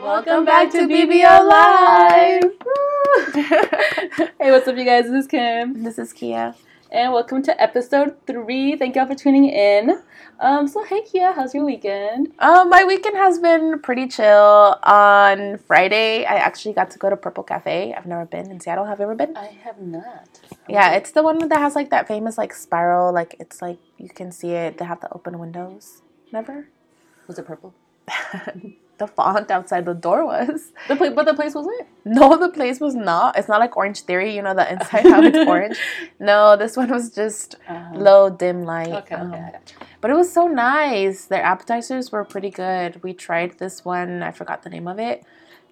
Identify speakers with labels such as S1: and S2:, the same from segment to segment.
S1: Welcome back to BBO Live. hey, what's up, you guys? This is Kim.
S2: This is Kia.
S1: And welcome to episode three. Thank y'all for tuning in. Um, so hey Kia, how's your weekend?
S2: Um, my weekend has been pretty chill. On Friday, I actually got to go to Purple Cafe. I've never been in Seattle. Have you ever been?
S1: I have not.
S2: Yeah, it's the one that has like that famous like spiral. Like it's like you can see it. They have the open windows. Never.
S1: Was it purple?
S2: the font outside the door was.
S1: The place, but the place was it?
S2: No, the place was not. It's not like Orange Theory. You know the inside how it's orange. No, this one was just
S1: Uh-huh.
S2: low dim light.
S1: Okay,
S2: Um,
S1: okay, I got you.
S2: But it was so nice. Their appetizers were pretty good. We tried this one, I forgot the name of it,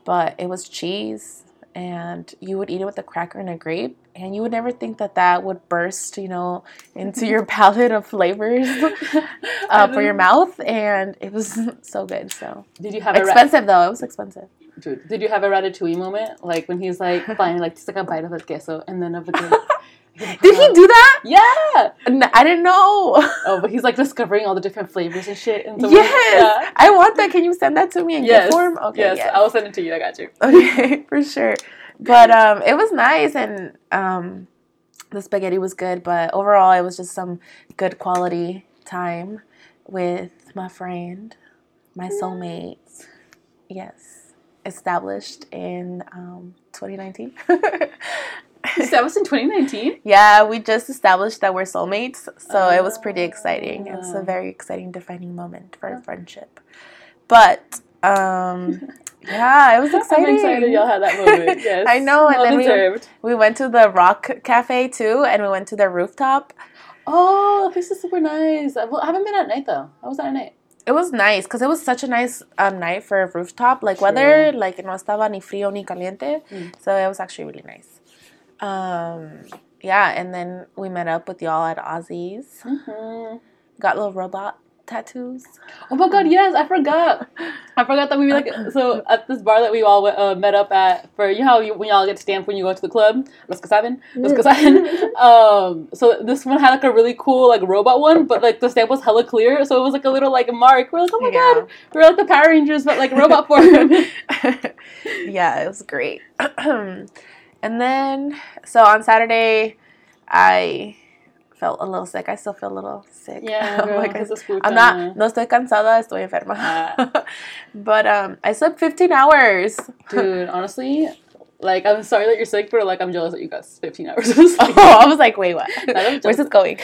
S2: but it was cheese and you would eat it with a cracker and a grape and you would never think that that would burst, you know, into your palate of flavors uh, for your mouth and it was so good. So
S1: Did you have a ra-
S2: expensive though. It was expensive.
S1: Dude, did you have a ratatouille moment? Like when he's like finally like just like a bite of the queso and then of the grape.
S2: Did he do that?
S1: Yeah.
S2: I didn't know.
S1: Oh, but he's like discovering all the different flavors and shit. And so
S2: yes, I want that. Can you send that to me in
S1: Yes.
S2: gift form? Okay,
S1: yes,
S2: yes.
S1: I will send it to you. I got you.
S2: Okay, for sure. But um, it was nice, and um, the spaghetti was good. But overall, it was just some good quality time with my friend, my soulmate. Yes, established in um, 2019.
S1: That was in 2019.
S2: yeah, we just established that we're soulmates, so it was pretty exciting. It was a very exciting, defining moment for our friendship. But um, yeah, it was exciting.
S1: I'm excited y'all had that moment. Yes.
S2: I know, and
S1: Well
S2: then we-
S1: deserved.
S2: We went to the Rock Cafe too, and we went to the rooftop.
S1: Oh, this is super nice. I, haven't been at night though. How was that at night?
S2: It was nice because it was such a nice um, night for a rooftop. Like
S1: True.
S2: weather, like no estaba ni frío ni caliente,
S1: Mm.
S2: so it was actually really nice. Um, yeah, and then we met up with y'all at Ozzy's.
S1: Mm-hmm.
S2: Got little robot tattoos.
S1: Oh my god, yes, I forgot. I forgot that we were like so at this bar that we all uh, met up at for you know how you, when y'all get stamped when you go to the club, Los Casaben, Los Casaben. um, so this one had like a really cool like robot one, but like the stamp was hella clear, so it was like a little like mark. We're like, oh my
S2: Yeah.
S1: god, we're like the Power Rangers, but like robot form.
S2: yeah, it was great. and then, so on Saturday, I felt a little sick. I still feel a little sick.
S1: yeah, girl,
S2: Like, I-
S1: eso escucha.
S2: I'm not, no estoy cansada, estoy enferma.
S1: Ah.
S2: but um, I slept 15 hours.
S1: Dude, honestly, like I'm sorry that you're sick, but like I'm jealous that you got 15 hours of sleep.
S2: Oh, I was like, wait, what? Where's this going?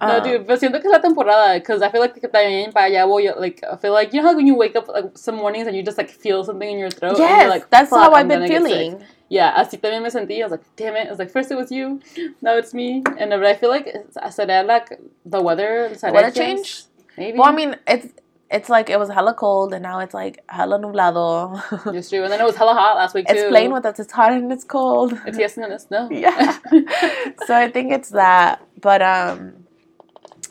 S1: No,
S2: Um,
S1: dude, pero siento que es la temporada, because I feel like también para allá voy, like, I feel like, you know how when you wake up like some mornings and you just like feel something in your throat? and
S2: Yes,
S1: you're like,
S2: that's how I've been
S1: gonna get sick."
S2: feeling.
S1: Yeah, así también me sentí. I was like, damn it. I was like, first it was you, now it's me. And but I feel like it's- será like the weather,
S2: The weather change?
S1: Maybe.
S2: Well, I mean, it's it's like it was hella cold, and now it's like hella nublado.
S1: it's true. And then it was hella hot last week too.
S2: it's playing with us. It's hot and it's cold.
S1: It's yes and it's no.
S2: Yeah. so I think it's that. But um,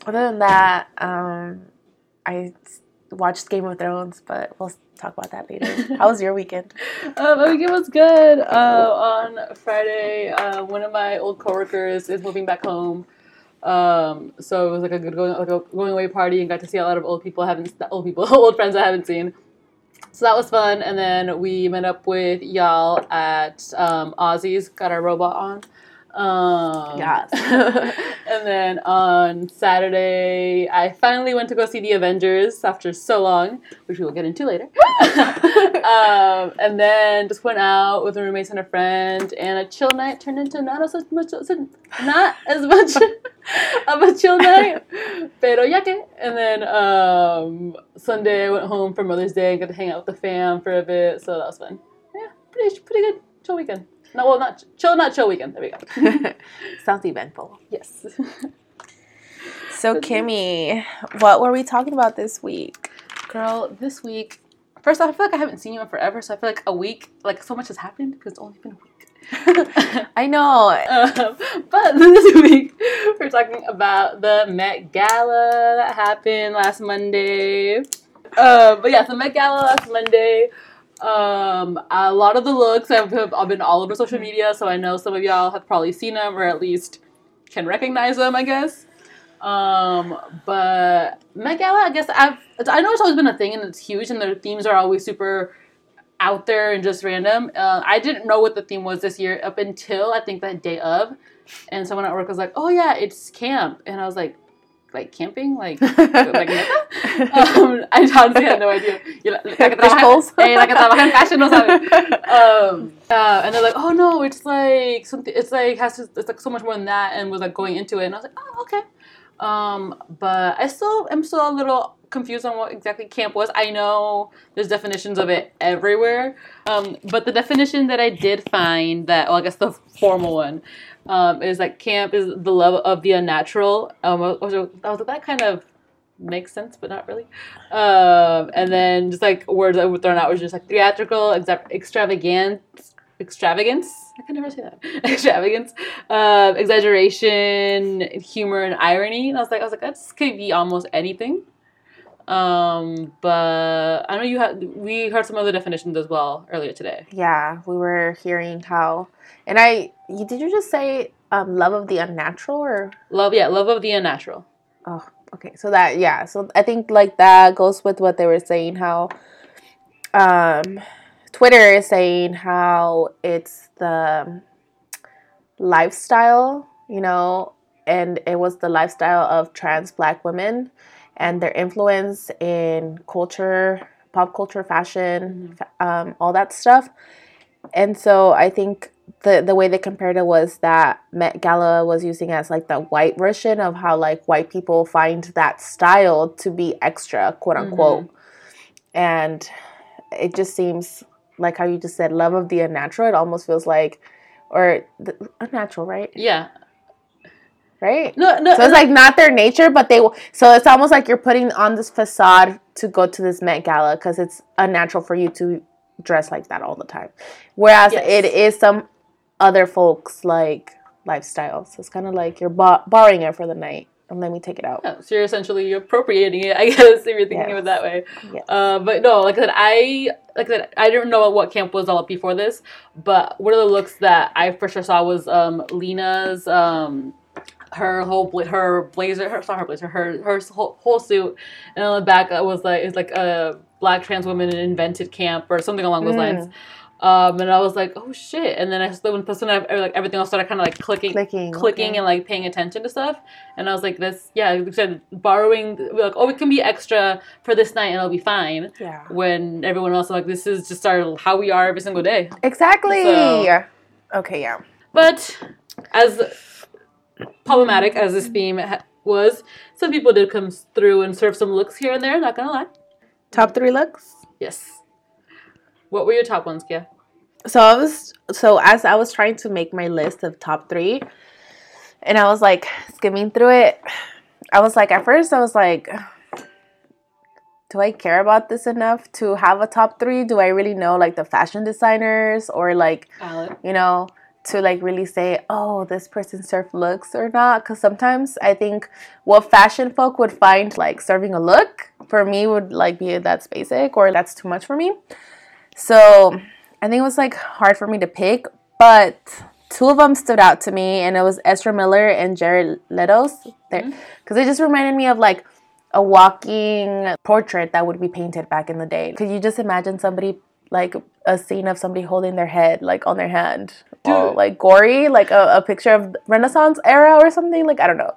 S2: other than that, um, I watched Game of Thrones, but we'll talk about that later. How was your weekend?
S1: Uh, my weekend was good. Uh, on Friday, uh, one of my old coworkers is moving back home. Um, so it was like a good going like a going away party and got to see a lot of old people I haven't old people old friends I haven't seen. So that was fun. And then we met up with y'all at um, Ozzy's. Got our robot on. Um,
S2: Yes.
S1: and then on Saturday, I finally went to go see the Avengers after so long, which we will get into later. um, and then just went out with roommates and a friend, and a chill night turned into not as much, not as much of a chill night, pero ya que. And then um, Sunday, I went home for Mother's Day and got to hang out with the fam for a bit, so that was fun. Yeah, pretty pretty good chill weekend. No, well, not chill, not chill weekend. There we go.
S2: Sounds eventful.
S1: yes.
S2: So Kimmy, what were we talking about this week?
S1: Girl, this week, first off, I feel like I haven't seen you in forever, so I feel like a week, like so much has happened because it's only been a week.
S2: I know.
S1: um, but this week, we're talking about the Met Gala that happened last Monday. Uh, but yeah, so Met Gala last Monday. Um, a lot of the looks have, have been all over social media, so I know some of y'all have probably seen them or at least can recognize them, I guess. Um, but Met Gala, I guess I've I know it's always been a thing and it's huge and their themes are always super out there and just random. Uh, I didn't know what the theme was this year up until I think that day of, and someone at work was like, "Oh yeah, it's camp," and I was like, "Like camping? Like like um, I honestly had no idea. La, la que trabaja, eh, la que trabaja en fashion no sabe. Um, uh, and they're like, "Oh no, it's like something. It's like has to, it's like so much more than that," and was like going into it, and I was like, "Oh okay." Um, but I still am still a little confused on what exactly camp was. I know there's definitions of it everywhere, um, but the definition that I did find that, well, I guess the formal one, um, is that camp is the love of the unnatural. Um, that kind of makes sense, but not really. Um, and then just like words that were thrown out was just like theatrical, exa- extravagant, extravagance. I can never say that. extravagance, uh, exaggeration, humor, and irony. And I was like, I was like, that could be almost anything. Um, but I know you had we heard some other definitions as well earlier today.
S2: Yeah, we were hearing how, and I, you, did you just say um, love of the unnatural or?
S1: Love, yeah, love of the unnatural.
S2: Oh, okay. So that, yeah. So I think like that goes with what they were saying. How, um, Twitter is saying how it's the lifestyle, you know, and it was the lifestyle of trans black women and their influence in culture, pop culture, fashion, mm-hmm. um, all that stuff. And so I think the the way they compared it was that Met Gala was using as like the white version of how like white people find that style to be extra, quote unquote. Mm-hmm. And it just seems like how you just said, love of the unnatural. It almost feels like, or the, unnatural, right?
S1: Yeah,
S2: right?
S1: No, no.
S2: So it's like not their nature, but they. So it's almost like you're putting on this facade to go to this Met Gala because it's unnatural for you to dress like that all the time. Whereas yes. it is some other folks like lifestyle. So it's kind of like you're borrowing it for the night and let me take it out.
S1: Yeah, so you're essentially appropriating it, I guess, if you're thinking yes. of it that way. Yes. Uh, but no, like I said, I like I said, I didn't know what camp was all up before this, but one of the looks that I for sure saw was um, Lena's um, her whole bla- her blazer, her not her blazer, her her whole, whole suit, and on the back it was like it's like a black trans woman in invented camp or something along those mm. lines. Um, and I was like, oh shit! And then I when that's when I, like everything else started kind of like clicking, clicking, clicking, okay. and like paying attention to stuff. And I was like, this, yeah, like said borrowing, like, oh, it can be extra for this night, and it'll be fine.
S2: Yeah.
S1: When everyone else like, this is just our how we are every single day.
S2: Exactly. So, okay. Yeah.
S1: But as problematic as this theme was, some people did come through and serve some looks here and there. Not gonna lie.
S2: Top three looks.
S1: Yes. What were your top ones, Kia?
S2: So I was so as I was trying to make my list of top three, and I was like skimming through it. I was like, at first, I was like, do I care about this enough to have a top three? Do I really know like the fashion designers or like, you know? To like really say, oh, this person served looks or not. Because sometimes I think what fashion folk would find like serving a look for me would like be that's basic or that's too much for me. So I think it was like hard for me to pick, but two of them stood out to me, and it was Ezra Miller and Jared Leto's. Because mm-hmm. it just reminded me of like a walking portrait that would be painted back in the day. Could you just imagine somebody like a scene of somebody holding their head like on their hand all like gory like a, a picture of renaissance era or something like i don't know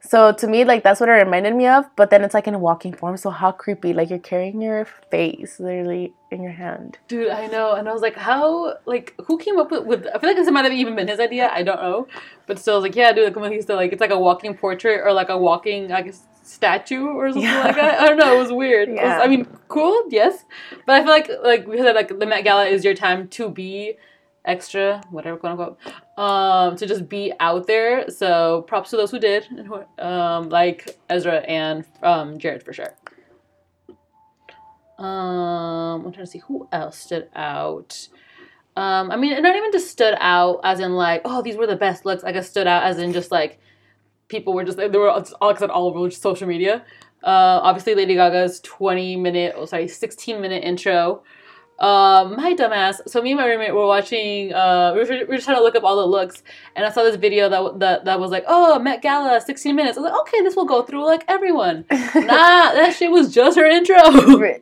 S2: so to me like that's what it reminded me of but then it's like in a walking form so how creepy like you're carrying your face literally in your hand
S1: dude i know and i was like how like who came up with, with i feel like this might have even been his idea i don't know but still I was like yeah dude like he's still like it's like a walking portrait or like a walking like statue or something yeah. like that. I don't know. It was weird. Yeah. Was, I mean, cool, yes, but I feel like like we said, like the Met Gala is your time to be extra, whatever, quote unquote, um, to just be out there. So props to those who did, um, like Ezra and um, Jared for sure. Um, I'm trying to see who else stood out. Um, I mean, not even just stood out as in like, oh, these were the best looks. I guess stood out as in just like people were just they were all, all over social media. Uh, obviously, Lady Gaga's 20 minute, oh sorry, 16 minute intro Um, my dumbass. So me and my roommate were watching. Uh, we were, we were just trying to look up all the looks, and I saw this video that that that was like, "Oh, Met Gala, 16 minutes." I was like, "Okay, this will go through like everyone." nah, that shit was just her intro.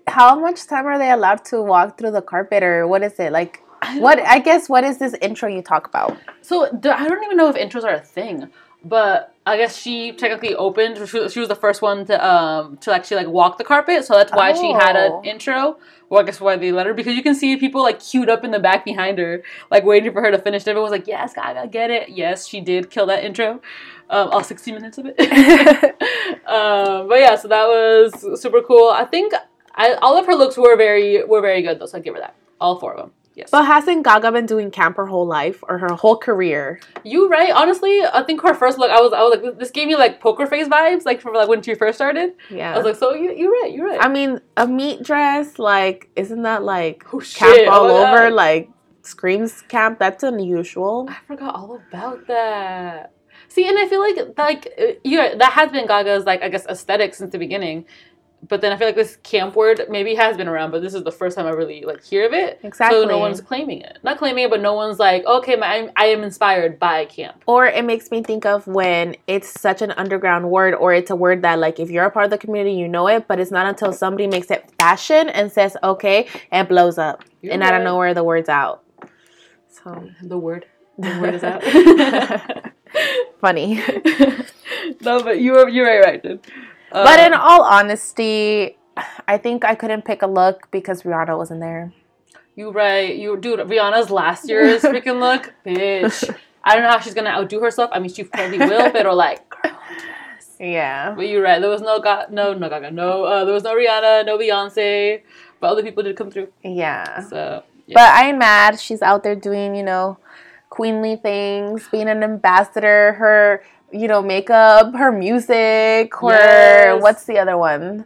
S2: How much time are they allowed to walk through the carpet, or what is it like? What I guess what is this intro you talk about?
S1: So I don't even know if intros are a thing, but I guess she technically opened. She, she was the first one to um to actually like walk the carpet, so that's why she had
S2: Oh.
S1: an intro. Well, I guess why they let her because you can see people like queued up in the back behind her, like waiting for her to finish. Everyone was like, "Yes, Gaga, get it." Yes, she did kill that intro. Um, all 60 minutes of it. um, but yeah, so that was super cool. I think I, all of her looks were very were very good though. So I give her that. All four of them. Yes.
S2: But hasn't Gaga been doing camp her whole life or her whole career?
S1: You right? Honestly, I think her first look, I was, I was like, this gave me like poker face vibes, like from like when she first started.
S2: Yeah.
S1: I was like, so you, you're right, you're right.
S2: I mean, a meat dress, like, isn't that like
S1: oh
S2: camp all
S1: oh
S2: over?
S1: God.
S2: Like, screams camp? That's unusual.
S1: I forgot all about that. See, and I feel like like uh, yeah, that has been Gaga's like I guess aesthetic since the beginning. But then I feel like this camp word maybe has been around, but this is the first time I really like hear of it.
S2: Exactly.
S1: So no one's claiming it. Not claiming it, but no one's like, okay, my, I'm, I am inspired by camp.
S2: Or it makes me think of when it's such an underground word, or it's a word that, like, if you're a part of the community, you know it, but it's not until somebody makes it fashion and says, okay, and it blows up.
S1: You're
S2: and out of
S1: right.
S2: nowhere, the word's out. So
S1: The word, the word is out.
S2: funny.
S1: no, but you were you're right, dude.
S2: But in
S1: Um,
S2: all honesty, I think I couldn't pick a look because Rihanna wasn't there.
S1: You right. You dude, Rihanna's last year's freaking look, bitch. I don't know how she's gonna outdo herself. I mean, she probably will, but or like, girl.
S2: Yeah.
S1: But you're right. There was no Ga- no no Gaga, no. Uh, there was no Rihanna, no Beyonce, but other people did come through.
S2: Yeah.
S1: So yeah.
S2: But I ain't mad. She's out there doing, you know, queenly things, being an ambassador, her, you know, makeup, her music, her
S1: Yes.
S2: what's the other one?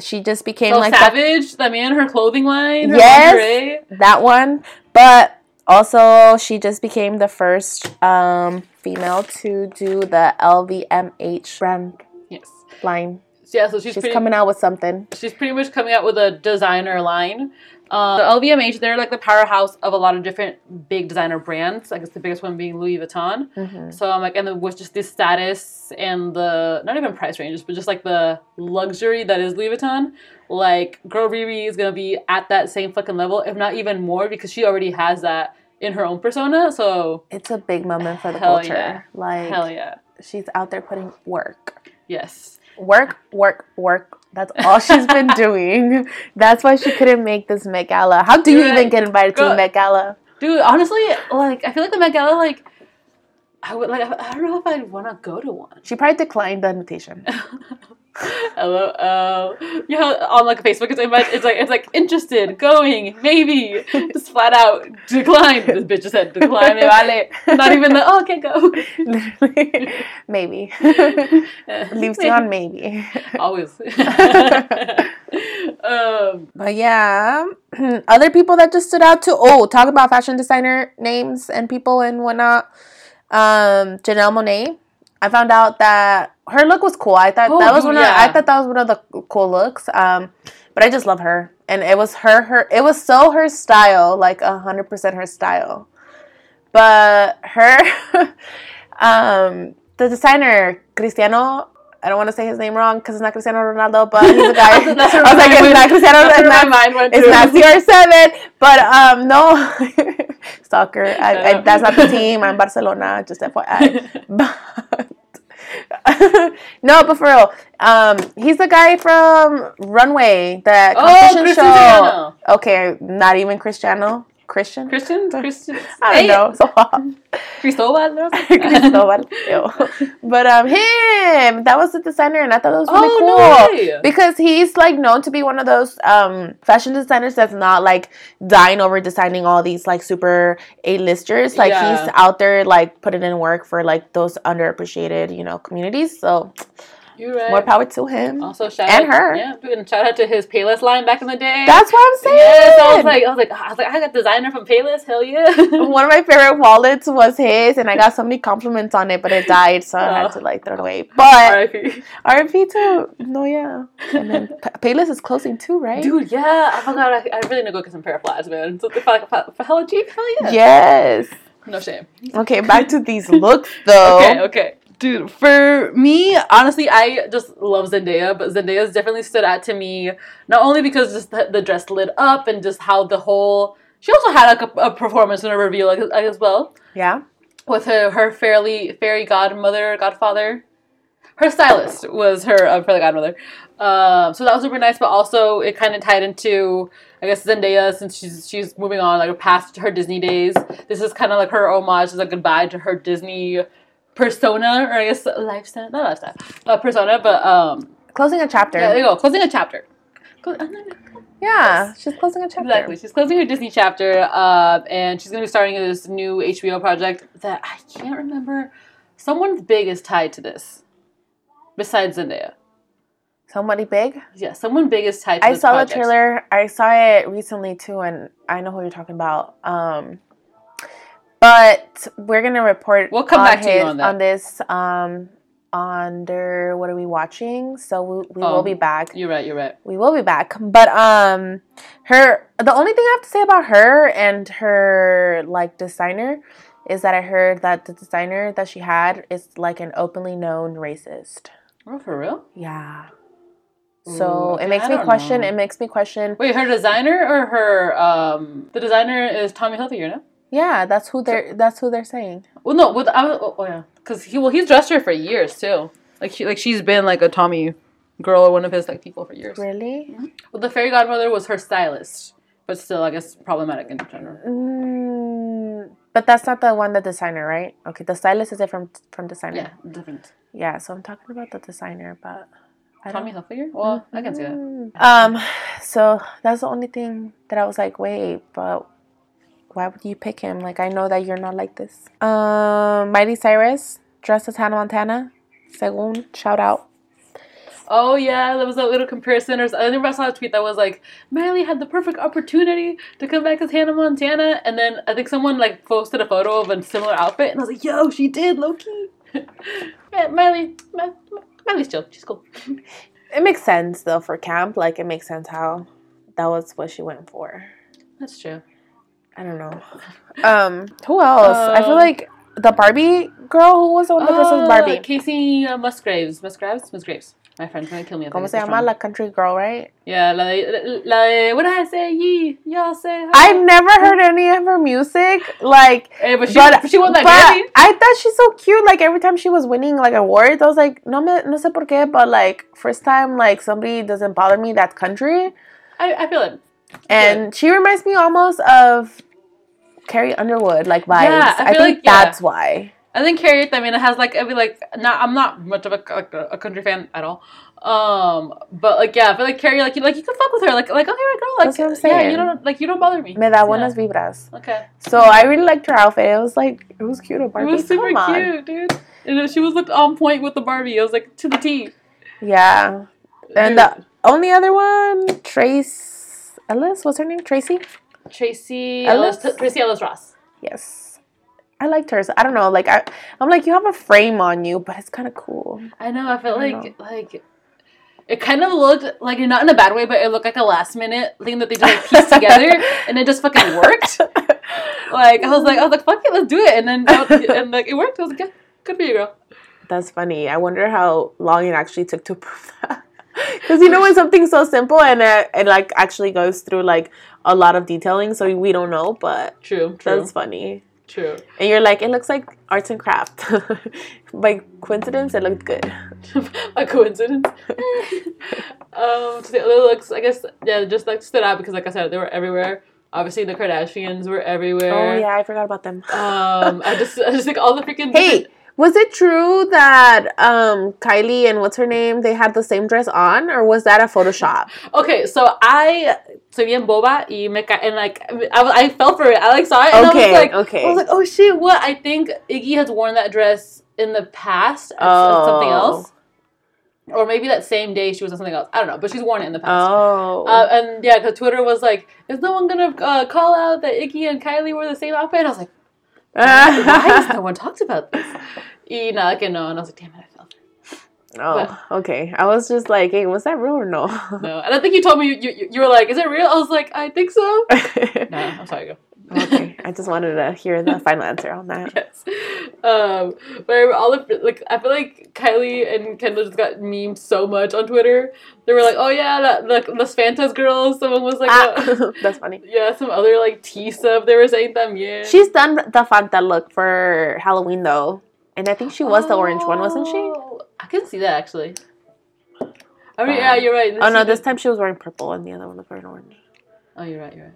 S2: She just became
S1: so
S2: like
S1: Savage, that man, her clothing line, her
S2: Yes.
S1: lingerie.
S2: that one. But also she just became the first um female to do the LVMH brand
S1: Yes.
S2: line.
S1: Yeah. So she's,
S2: She's
S1: pretty,
S2: coming out with something.
S1: she's pretty much coming out with a designer line. Uh, the LVMH, they're like the powerhouse of a lot of different big designer brands. I guess the biggest one being Louis Vuitton.
S2: Mm-hmm.
S1: So I'm like, and the, with just this status and the not even price ranges, but just like the luxury that is Louis Vuitton, like girl Riri is gonna be at that same fucking level, if not even more, because she already has that in her own persona. So
S2: It's a big moment for the
S1: Hell
S2: culture.
S1: yeah.
S2: Like
S1: hell yeah,
S2: she's out there putting work.
S1: yes.
S2: Work, work, work. That's all she's been doing. That's why she couldn't make this Met Gala. How do you
S1: You're
S2: even get invited to the Met Gala?
S1: Dude, honestly, like I feel like the Met Gala, like I would like I don't know if I'd want to go to one.
S2: She probably declined the invitation.
S1: Hello, uh, you know, on like Facebook, it's, it's like it's like interested, going, maybe, just flat out decline. This bitch just said decline. Me vale. Not even the oh, okay, go.
S2: Maybe. Leaves you on maybe.
S1: Always. um,
S2: But yeah, other people that just stood out too. Oh, talk about fashion designer names and people and whatnot. Um, Janelle Monáe. I found out that her look was cool. I thought
S1: Oh,
S2: that was one. Of, I thought that was one of the cool looks. Um, but I just love her, and it was her. Her. It was so her style, like a hundred percent her style. But her, um, the designer Cristiano. I don't want to say his name wrong because it's not Cristiano Ronaldo, but he's a guy.
S1: That's
S2: I was like, it's not Cristiano Ronaldo.
S1: my mind went
S2: It's not CR7, but um, no, soccer. I, I, that's not the team. I'm Barcelona. Just FYI. But no, but for real, um, he's the guy from Runway, that
S1: Oh,
S2: competition show. Okay, not even Cristiano. Christian.
S1: Christian, Christian.
S2: I don't know. So
S1: Cristobal. no?
S2: Cristobal. Ew. But um, him. That was the designer, and I thought that was really
S1: Oh,
S2: cool
S1: no
S2: because he's like known to be one of those um fashion designers that's not like dying over designing all these like super a-listers like
S1: Yeah.
S2: he's out there like putting in work for like those underappreciated you know communities so
S1: You're right.
S2: More power to him.
S1: Also, shout
S2: And
S1: out,
S2: her.
S1: Yeah, and shout out to his Payless line back in the day.
S2: That's what I'm saying.
S1: Yes, I was like, I was like, I was like, I got designer from Payless. Hell yeah.
S2: One of my favorite wallets was his, and I got so many compliments on it, but it died, so I had
S1: Oh.
S2: to like throw it away. Oh, but
S1: R.I.P.
S2: RP too. No, yeah. And then Payless is closing too, right?
S1: Dude, yeah. Oh I forgot. I, I really need to go get some pair of flats, man. So for, for, for hella cheap, hell yeah.
S2: Yes.
S1: No shame.
S2: Okay, back to these looks though.
S1: Okay, okay. Dude, for me, honestly, I just love Zendaya, but Zendaya's definitely stood out to me, not only because just the, the dress lit up and just how the whole. She also had like a, a performance and a reveal like, as well
S2: Yeah.
S1: with her her fairly fairy godmother godfather. Her stylist was her uh, fairy godmother, um, so that was super nice. But also, it kind of tied into I guess Zendaya since she's she's moving on like past her Disney days. This is kind of like her homage, as a goodbye to her Disney persona or I guess lifestyle, not lifestyle, uh, persona. But um,
S2: Closing a chapter.
S1: yeah, there you go, closing a chapter.
S2: Yeah, she's closing a chapter.
S1: Exactly. She's closing her Disney chapter, uh, and she's going to be starting this new HBO project that I can't remember. Someone big is tied to this, besides Zendaya.
S2: Somebody big.
S1: Yeah, someone big is tied to
S2: I saw
S1: project.
S2: the trailer. I saw it recently too, and I know who you're talking about. Um, but we're gonna report.
S1: We'll come
S2: on
S1: back to you
S2: his-
S1: on that.
S2: on this. Um, under what are we watching? So we, we
S1: Oh.
S2: will be back.
S1: You're right. You're right.
S2: we will be back but um her the only thing i have to say about her and her like designer is that i heard that the designer that she had is like an openly known racist
S1: Oh, for real?
S2: yeah so
S1: Ooh,
S2: it makes
S1: I
S2: me question
S1: know.
S2: it makes me question
S1: Wait, her designer or her um the designer is Tommy Hilfiger, no?
S2: Yeah that's who they're that's who they're saying
S1: Well, no, with I was, oh, oh yeah, because he well he's dressed her for years too. Like she like she's been like a Tommy girl or one of his like people for years.
S2: really
S1: Well, the fairy godmother was her stylist, but still, I guess problematic in general.
S2: mm, but that's not the one the designer right okay the stylist is it from from designer
S1: Yeah, different.
S2: yeah so i'm talking about the designer but I
S1: Tommy Hilfiger? Well, I can see that.
S2: Mm. Um, so that's the only thing that I was like, wait, but why would you pick him? Like, I know that you're not like this. Um, Miley Cyrus dressed as Hannah Montana. Según, shout out.
S1: Oh yeah, there was a little comparison. Or I remember I saw a tweet that was like, Miley had the perfect opportunity to come back as Hannah Montana, and then I think someone like posted a photo of a similar outfit, and I was like, yo, she did, lowkey. yeah, Miley, Mi- Miley's chill. She's cool.
S2: It makes sense though for camp. Like, it makes sense how that was what she went for.
S1: That's true.
S2: I don't know. Um, who else? I feel
S1: Um,
S2: like the Barbie girl. Who was the one that dressed as
S1: Uh,
S2: Barbie?
S1: Kacey uh, Musgraves. Musgraves? Musgraves. My friend's gonna kill me.
S2: ¿Cómo se llama? La country girl, right?
S1: Yeah, la de, la de, what did I say? Ye, y'all say. hi.
S2: I've never heard any of her music. Like,
S1: Hey, but she,
S2: but,
S1: she won that Grammy.
S2: I thought she's so cute. Like every time she was winning like awards, I was like, no me, no sé por qué, but like first time like somebody doesn't bother me that's country,
S1: I, I feel it.
S2: and she reminds me almost of Carrie Underwood like vibes.
S1: Yeah, I
S2: I, think
S1: like- yeah.
S2: that's why.
S1: I think Carrie. I mean, it has like I mean, like not. I'm not much of a like a, a country fan at all. Um, but like yeah, I feel like Carrie. Like you like you can fuck with her. Like like okay, girl. Like
S2: That's what I'm
S1: yeah, you don't like you don't bother me.
S2: Me da
S1: Yeah.
S2: buenas vibras.
S1: Okay,
S2: So I really liked her outfit. It was like it was cute.
S1: it
S2: Barbie.
S1: It was super cute, dude. And she was looked on point with the Barbie. It was like to the T.
S2: Yeah, and the only other one, Trace Ellis. What's her name? Tracee.
S1: Tracee
S2: Ellis?
S1: Ellis, Tracee Ellis Ross.
S2: Yes. I liked hers. I don't know. Like I, I'm like you have a frame on you, but it's kind of cool.
S1: I know. I felt
S2: I
S1: like like it kind of looked like not in a bad way, but it looked like a last minute thing that they just like pieced together, and it just fucking worked. Like I was like, I was like, fuck it, let's do it, and then and like it worked. I was like, good, good for you, girl.
S2: That's funny. I wonder how long it actually took to prove that. Because you know when something's so simple and it, it like actually goes through like a lot of detailing, so we don't know. But
S1: True, true,
S2: that's funny.
S1: true.
S2: And you're like, it looks like arts and craft. By coincidence, it looked good.
S1: a coincidence. um, so the other looks, I guess, yeah, just like stood out because, like I said, they were everywhere. Obviously, the Kardashians were everywhere.
S2: Oh yeah, I forgot about them.
S1: Um, I just, I just think all the freaking.
S2: Hey, was it true that um Kylie and what's her name they had the same dress on, or was that a Photoshop?
S1: Okay, so I soy bien boba y me ca- and like I, was- I fell for it. I like saw it and I was like,
S2: okay.
S1: I was like, oh shit, what? I think Iggy has worn that dress in the past as, as something
S2: Oh.
S1: else. or maybe that same day she was on something else. I don't know, but she's worn it in the past.
S2: Oh.
S1: Uh, and yeah, because Twitter was like, "Is no one gonna uh, call out that Iggy and Kylie were the same outfit?" And I was like, "Why has no one talked about this?" Y nada que no, and I was like, "Damn it, I felt it."
S2: oh, okay. I was just like, hey, was that real or no?
S1: No, and I think you told me you, you, you were like, "Is it real?" I was like, "I think so." No, I'm sorry, go.
S2: Okay. I just wanted to hear the final answer on that.
S1: Yes. Um, but all of like I feel like Kylie and Kendall just got memed so much on Twitter. They were like, "Oh yeah, that like Las Fantas girls." Someone was like,
S2: Ah, that's funny.
S1: "Yeah," some other like tea sub. They were saying yeah
S2: She's done the Fanta look for Halloween though. And I think she was the orange one, wasn't she?
S1: Oh, I can see that actually. I mean, yeah, you're right.
S2: Oh no, this
S1: did-
S2: time she was wearing purple and the other one was wearing orange.
S1: Oh, you're right. You're right.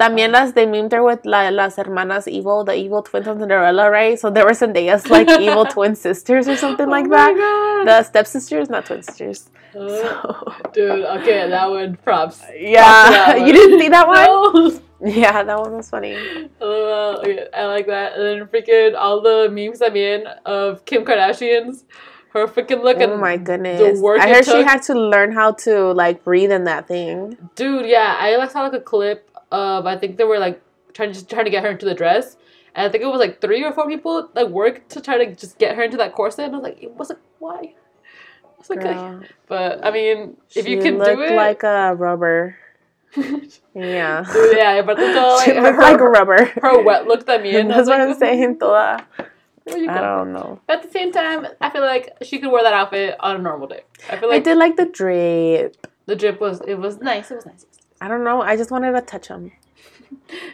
S2: También las they memed her with la, las hermanas evil, the evil twins on Cinderella, right? So there were Zendaya's like evil twin sisters or something like
S1: oh
S2: that.
S1: My God.
S2: The stepsisters, not twin sisters.
S1: Uh,
S2: So,
S1: dude, okay, that one. Props.
S2: yeah,
S1: that
S2: you didn't see that one?
S1: No.
S2: Yeah, that one was funny.
S1: LOL. Okay, I like that. And then freaking all the memes I'm in of Kim Kardashian's, her freaking look.
S2: Oh my goodness!
S1: work
S2: I heard she had to learn how to like breathe in that thing.
S1: Dude, yeah, I like saw like a clip I think they were like trying to trying to get her into the dress, and I think it was like three or four people like worked to try to just get her into that corset. And I was like, it wasn't why. I was like,
S2: Girl,
S1: but I mean, if
S2: she
S1: you can do it,
S2: like a rubber.
S1: Dude,
S2: Yeah,
S1: yeah, but it's all like
S2: she looked
S1: her,
S2: like a rubber.
S1: her wet look también. I
S2: That's what
S1: like,
S2: I'm saying, toda. I don't know.
S1: But at the same time, I feel like she could wear that outfit on a normal day. I feel
S2: I
S1: like
S2: did like the drip.
S1: the drip was it was nice. It was nice.
S2: I don't know. I just wanted to touch them.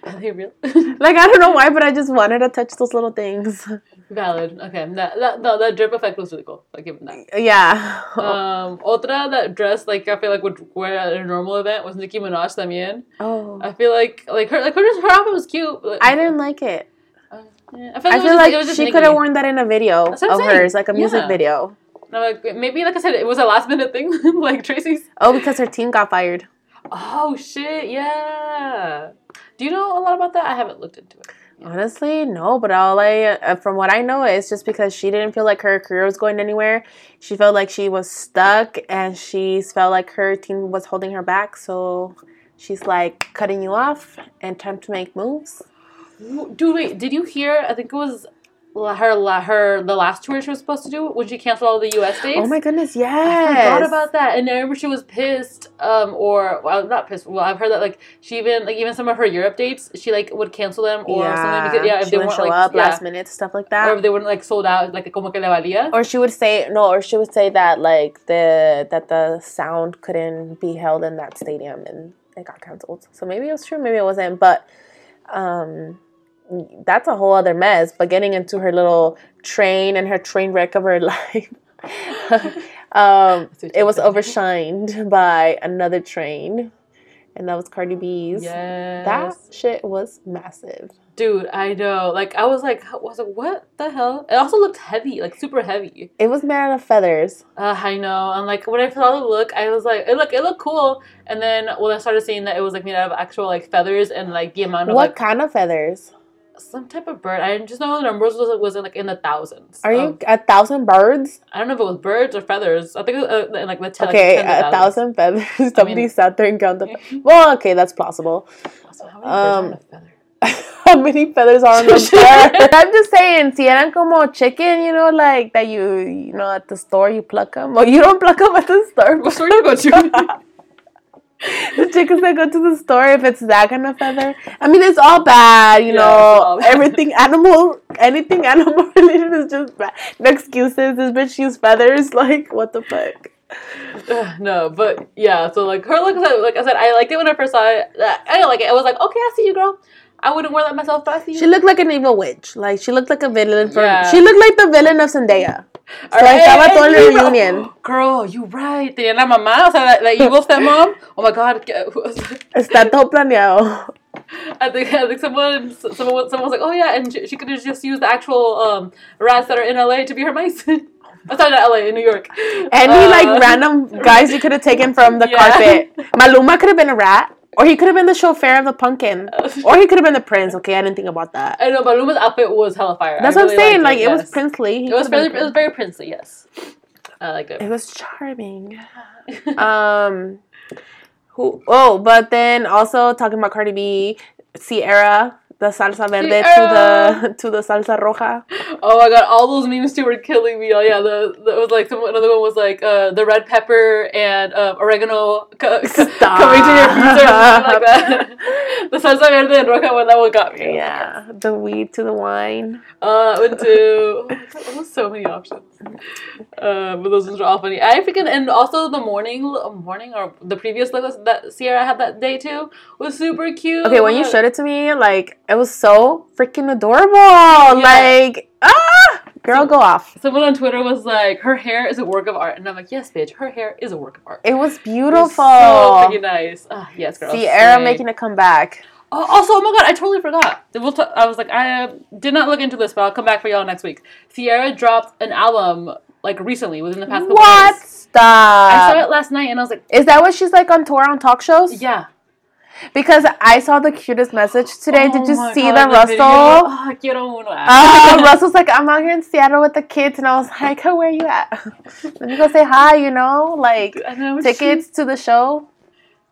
S1: Are they real?
S2: Like I don't know why, but I just wanted to touch those little things.
S1: Valid. Okay. That, that, no, that drip effect was really cool. I give it that.
S2: Yeah.
S1: Um, otra that dress like I feel like would wear at a normal event was Nicki Minaj también.
S2: oh.
S1: I feel like like her like her her outfit was cute. But,
S2: I didn't like it.
S1: Uh, yeah, I feel like, it
S2: feel
S1: just-
S2: like she could have worn that in a video
S1: That's what I'm
S2: of
S1: saying.
S2: hers, like a music
S1: Yeah.
S2: video.
S1: And I'm like maybe like I said it was a last minute thing like Tracee's.
S2: Oh, because her team got fired.
S1: Oh shit! Yeah. Do you know a lot about that? I haven't looked into it.
S2: Honestly, no. But all I, uh, from what I know, it's just because she didn't feel like her career was going anywhere. She felt like she was stuck, and she felt like her team was holding her back. So she's like cutting you off, and time to make moves.
S1: Dude, wait, did you hear? I think it was her, her, the last tour she was supposed to do when she canceled all the U.S. dates.
S2: Oh my goodness, yeah.
S1: I
S2: yes.
S1: forgot about that, and I remember she was pissed. Um, or well, not pissed. Well, I've heard that like she even like even some of her Europe dates, she like would cancel them or something because yeah, if
S2: she
S1: they
S2: wouldn't
S1: weren't
S2: show
S1: like
S2: up
S1: yeah,
S2: last minute, stuff like that.
S1: or if they weren't like sold out, like como que le valía.
S2: or she would say no or she would say that like the that the sound couldn't be held in that stadium and it got canceled so maybe it was true maybe it wasn't but um that's a whole other mess but getting into her little train and her train wreck of her life um it was overshined by another train and that was cardi b's
S1: Yes,
S2: that shit was massive
S1: dude, I know. Like I was like, I was like, what the hell? It also looked heavy, like super heavy.
S2: it was made out of feathers
S1: Uh, I know. And like when I saw the look, I was like, it look, it looked cool. And then when I started seeing that it was like made out of actual like feathers and like the amount of
S2: what
S1: like
S2: kind of feathers
S1: some type of bird. I just know the numbers was was like in the thousands.
S2: are you a thousand birds
S1: I don't know if it was birds or feathers. I think it was uh, in like the ten,
S2: Okay,
S1: like,
S2: a thousand feathers. Somebody
S1: mean-
S2: sat there and counted. The well, okay, that's plausible.
S1: So how many
S2: Um,
S1: in a feather?
S2: How many feathers are on the bird? I'm just saying, si eran como chicken, you know, like that you, you know, at the store you pluck them. Well, you don't pluck them at the store.
S1: What store you go to?
S2: The chickens that go to the store, if it's that kind of feather. I mean, it's all bad, you
S1: Yeah,
S2: know.
S1: bad.
S2: Everything animal, anything animal related is just bad. No excuses. This bitch used feathers. Like, what the fuck?
S1: no, but yeah. So like her look, like I said, I liked it when I first saw it. I didn't like it. I was like, okay, I see you, girl. I wouldn't wear that myself, but I see.
S2: She looked like an evil witch. Like she looked like a villain from.
S1: Yeah.
S2: She looked like the villain of Zendaya. So
S1: right,
S2: estaba todo en la
S1: hey,
S2: reunion.
S1: Girl, you right. Tenía la mamá, o sea, la, la evil stepmom. Oh my god.
S2: Está todo planeado.
S1: I think I think someone someone someone was like, oh yeah, and she, she could have just used the actual um, rats that are in LA to be her mice. I'm sorry, not LA, in New York.
S2: Any
S1: Uh,
S2: like random guys you could have taken from the
S1: Yeah.
S2: carpet. Maluma could have been a rat. Or he could have been the chauffeur of the pumpkin. Or he could have been the prince. Okay, I didn't think about that.
S1: I know but Luma's outfit was hella fire.
S2: That's
S1: I
S2: what I'm saying. Like it was
S1: yes.
S2: princely. He
S1: It was very, it was very princely. Yes. I liked it.
S2: It was charming. um, who? Oh, but then also talking about Cardi B, Ciara, the salsa verde
S1: Ciara.
S2: to the to the salsa roja.
S1: Oh my god, all those memes too were killing me. Oh yeah, the, the it was like some, another one was like uh, the red pepper and uh, oregano co- coming to your something like that. the salsa verde and roja one that one got me.
S2: Yeah, the weed to the wine.
S1: Uh, went to oh my God, there so many options. Uh, but those ones were all funny. I freaking and also the morning morning or the previous look that Ciara had that day too was super cute.
S2: Okay, when you showed it to me, like it was so freaking adorable. Like ah, girl, go off.
S1: Someone on Twitter was like, "Her hair is a work of art," and I'm like, "Yes, bitch, her hair is a work of art."
S2: It was beautiful.
S1: It was so freaking nice. Ah, yes, girl. Ciara
S2: making a comeback.
S1: Oh, also, oh my god, I totally forgot. We'll t- I was like, I uh, did not look into this, but I'll come back for y'all next week. Ciara dropped an album like recently, within the past couple
S2: What?
S1: days. I saw it last night, and I was like,
S2: Is that what she's like on tour on talk shows?
S1: yeah.
S2: Because I saw the cutest message today. Did
S1: Oh
S2: you see
S1: God,
S2: the
S1: video.
S2: Russell?
S1: Ah, quiero uno.
S2: Uh, Russell's like, I'm out here in Seattle with the kids, and I was like, oh, where are you at? Let me go say hi, you know, like
S1: know,
S2: tickets to the show,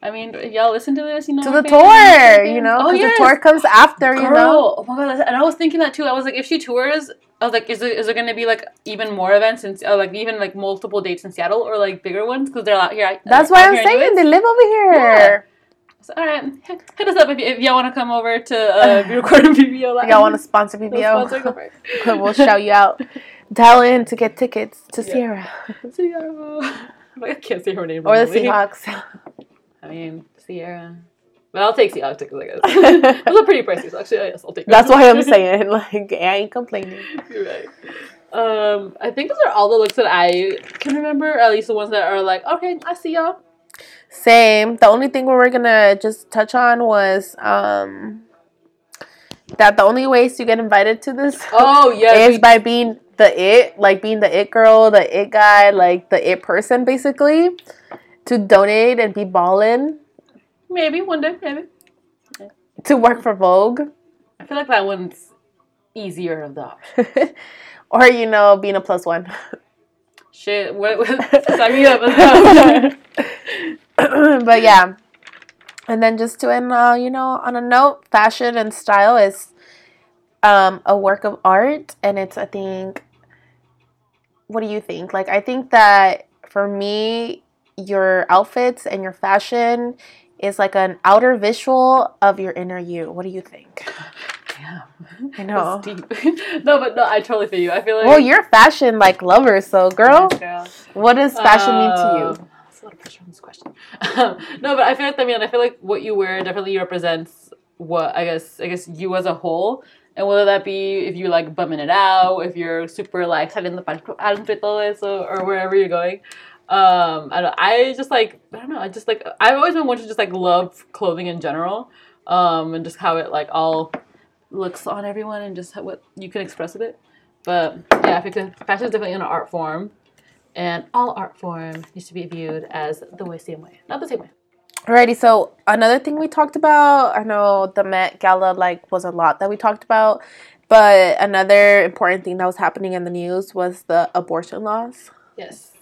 S1: I mean, if y'all listen to this, you know.
S2: to the tour, you know,
S1: Oh, yes.
S2: the tour comes after, you know.
S1: Oh my god, and I was thinking that too. I was like, if she tours, I was like, is there, is there going to be like even more events and uh, like even like multiple dates in Seattle or like bigger ones because they're out here.
S2: That's why I'm saying
S1: anyways.
S2: they live over here.
S1: So, all right, hit us up if, y- if y'all want to come over to uh, be recording BBO live.
S2: If y'all want to sponsor
S1: Sponsor,
S2: BBO?
S1: it.
S2: we'll shout you out. Dial in to get tickets to
S1: Yeah.
S2: Ciara
S1: Ciara. I can't say her name.
S2: or the. Seahawks.
S1: I mean Ciara. But I'll take Seahawks tickets, I guess. Those are pretty pricey, so actually, yes, I'll take
S2: That's why I'm saying, like, I ain't complaining.
S1: You're right. Um, I think those are all the looks that I can remember, at least the ones that are like, okay, I see y'all.
S2: Same. The only thing we were gonna just touch on was um that the only ways to get invited to this
S1: Oh yeah,
S2: is
S1: we-
S2: by being the it, like being the it girl, the it guy, like the it person, basically, to donate and be balling.
S1: maybe one day, maybe.
S2: to work for Vogue,
S1: I feel like that one's easier of the option.
S2: or you know, being a plus one.
S1: Shit, what? what sign me up.
S2: But yeah. And then just to end, uh, you know, on a note, fashion and style is um, a work of art, and it's I think. What do you think? Like, I think that for me, your outfits and your fashion is like an outer visual of your inner you. What do you think?
S1: Damn.
S2: I know.
S1: Deep. no, but no, I totally feel you. I feel like.
S2: Well, you're a fashion like lover, so girl,
S1: Yes, girl.
S2: what does fashion mean to
S1: Um,
S2: you?
S1: That's a lot of pressure on this question. Um, no, but I feel like I mean I feel like what you wear definitely represents what I guess I guess you as a whole, and whether that be if you like bumming it out, if you're super like saliendo para todo eso, or wherever you're going. Um, I don't. I just like I don't know. I just like I've always been one to just like love clothing in general, um, and just how it like all looks on everyone and just how, what you can express with it. But yeah, I think that fashion is definitely an art form and all art form needs to be viewed as the way same way, not the same way.
S2: Alrighty, so another thing we talked about, I know the Met Gala like was a lot that we talked about, but another important thing that was happening in the news was the abortion laws.
S1: Yes,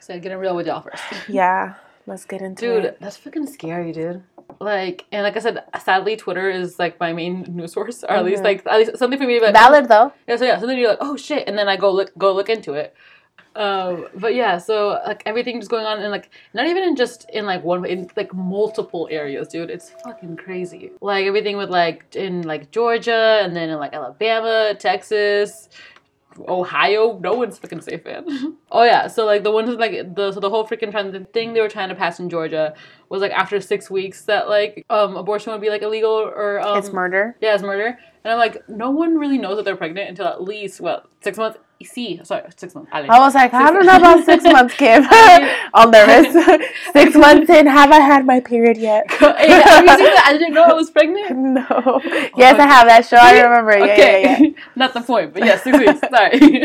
S1: like I said, getting real with y'all first,
S2: Yeah, let's get into
S1: dude.
S2: it.
S1: Dude, that's fucking scary, dude. Like, and like I said, sadly, Twitter is like my main news source, or at least
S2: Mhm.
S1: like at least something for me. to be Like,
S2: Valid though.
S1: Yeah, so yeah, so then you're like, oh shit, and then I go look go look into it. Um, but yeah, so like everything just going on in like not even in just in like one in like multiple areas, dude. It's fucking crazy. Like everything with like in like Georgia and then in like Alabama, Texas, Ohio. No one's fucking safe, man. oh yeah, so like the ones like the so the whole freaking trend the thing they were trying to pass in Georgia was like after six weeks that like um abortion would be like illegal or um
S2: it's murder.
S1: yeah, it's murder. And I'm like, no one really knows that they're pregnant until at least what six months. See, sorry, six months.
S2: I was like, I don't know about six months, Kim. All nervous. six months in, have I had my period yet?
S1: Hey, have you seen that? I didn't know I was pregnant.
S2: no. Yes, I have that show. I remember. Yeah,
S1: okay,
S2: yeah, yeah.
S1: not the point, but yeah, six weeks. Sorry.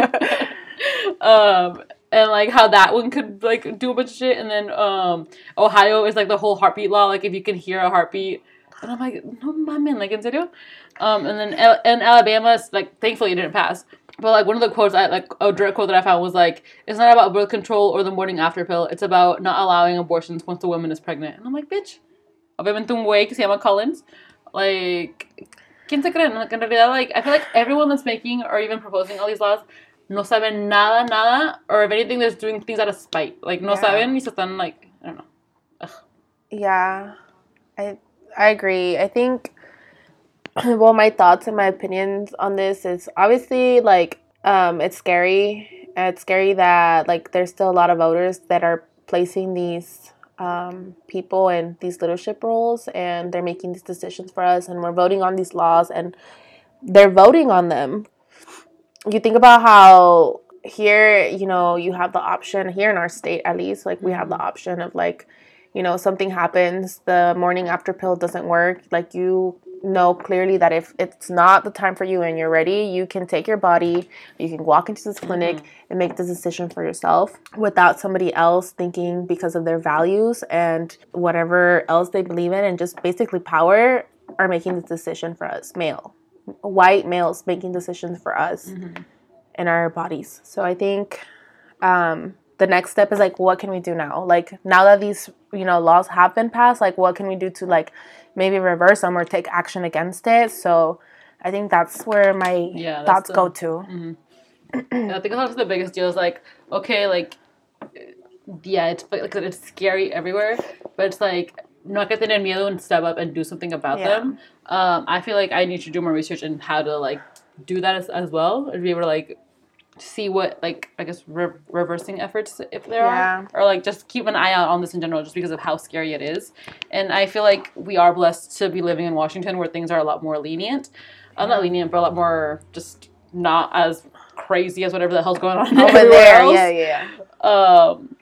S1: um, and like how that one could like do a bunch of shit, and then um, Ohio is like the whole heartbeat law. Like if you can hear a heartbeat, and I'm like, no, mames, like in serio. Um, and then Al- in Alabama, like thankfully it didn't pass. But like one of the quotes, I like a direct quote that I found was like, "It's not about birth control or the morning after pill. It's about not allowing abortions once the woman is pregnant." And I'm like, "Bitch, obviamente un güey que se llama Collins, like, quién se creen? Like, en realidad, like, I feel like everyone that's making or even proposing all these laws no saben nada, nada, or if anything, they're doing things out of spite. Like, no
S2: Yeah.
S1: saben y se están like, I don't know.
S2: Yeah, I I agree. I think well, my thoughts and my opinions on this is obviously like um, it's scary. It's scary that like there's still a lot of voters that are placing these um, people in these leadership roles and they're making these decisions for us and we're voting on these laws and they're voting on them. You think about how here, you know, you have the option here in our state at least, like we have the option of like you know something happens the morning after pill doesn't work like you know clearly that if it's not the time for you and you're ready you can take your body you can walk into this clinic and make this decision for yourself without somebody else thinking because of their values and whatever else they believe in and just basically power are making this decision for us male white males making decisions for us in our bodies. So i think um, the next step is like what can we do now? Like now that these you know laws have been passed like what can we do to like maybe reverse them or take action against it so i think that's where my
S1: Yeah,
S2: thoughts
S1: the-
S2: go to
S1: I think that's the biggest deal is like, okay, like, yeah, it's like it's scary everywhere, but it's like no hay que tener miedo and step up and do something about
S2: Yeah.
S1: them. Um, I feel like I need to do more research in how to like do that as, as well and be able to like see what like I guess re- reversing efforts if there
S2: Yeah.
S1: are or like just keep an eye out on this in general just because of how scary it is. And I feel like we are blessed to be living in Washington where things are a lot more lenient. Uh, not lenient, but a lot more just not as crazy as whatever the hell's going on
S2: over there
S1: else.
S2: yeah yeah yeah
S1: Um,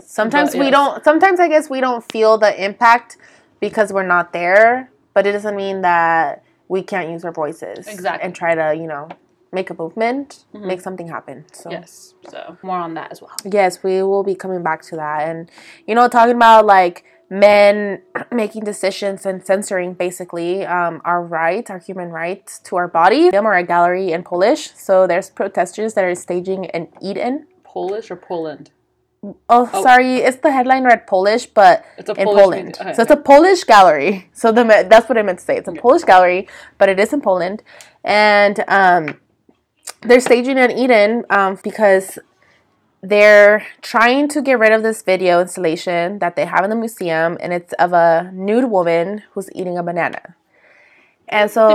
S2: sometimes
S1: But,
S2: we don't sometimes i guess we don't feel the impact because we're not there but it doesn't mean that we can't use our voices
S1: Exactly.
S2: and try to you know make a movement make something happen so
S1: yes. So more on that as well.
S2: Yes, we will be coming back to that. And, you know, talking about like men making decisions and censoring basically um, our rights, our human rights to our body. We are a gallery in Polish. So there's protesters that are staging an in.
S1: Polish or Poland?
S2: Oh, sorry, it's the headline read Polish, but
S1: It's a
S2: in
S1: Polish
S2: Poland.
S1: okay,
S2: so it's a Polish gallery. So the that's what I meant to say. It's a Polish gallery, but it is in Poland, and um, they're staging an eat-in um, because they're trying to get rid of this video installation that they have in the museum, and it's of a nude woman who's eating a banana. And so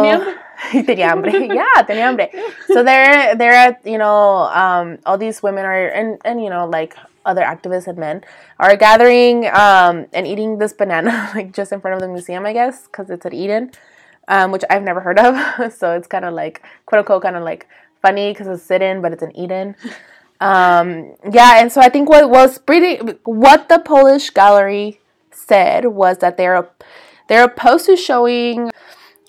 S1: Tenía
S2: hambre. yeah, tenía hambre. So they're they're at you know um, all these women are and and you know like other activists and men are gathering um, and eating this banana like just in front of the museum, I guess, because it's at eat-in, um, which I've never heard of. so it's kind of like quote unquote kind of like funny because it's sit-in, but it's an eat-in. Um, yeah, and so I think what was pretty what the Polish gallery said was that they're they're opposed to showing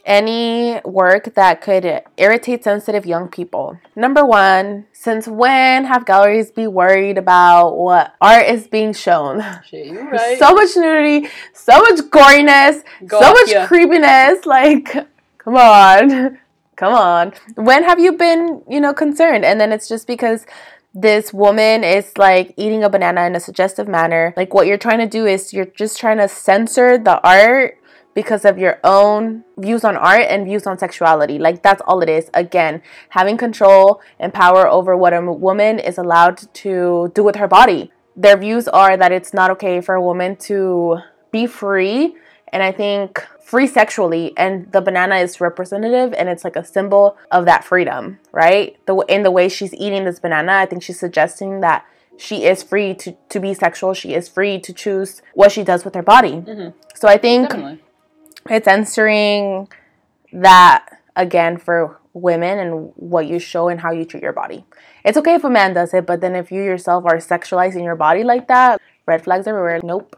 S2: any work that could irritate sensitive young people. Number one, since when have galleries be worried about what art is being shown?
S1: Shit, right.
S2: So much nudity, so much goriness,
S1: Go
S2: so much creepiness. Like, come on, come on. When have you been, you know, concerned? And then it's just because this woman is like eating a banana in a suggestive manner. Like, what you're trying to do is you're just trying to censor the art because of your own views on art and views on sexuality. Like that's all it is. Again, having control and power over what a woman is allowed to do with her body. Their views are that it's not okay for a woman to be free and I think free sexually and the banana is representative and it's like a symbol of that freedom, right? The in the way she's eating this banana, I think she's suggesting that she is free to, to be sexual. She is free to choose what she does with her body. Mm-hmm. So I think
S1: Definitely.
S2: it's answering that again for women and what you show and how you treat your body. It's okay if a man does it, but then if you yourself are sexualizing your body like that, red flags everywhere. Nope.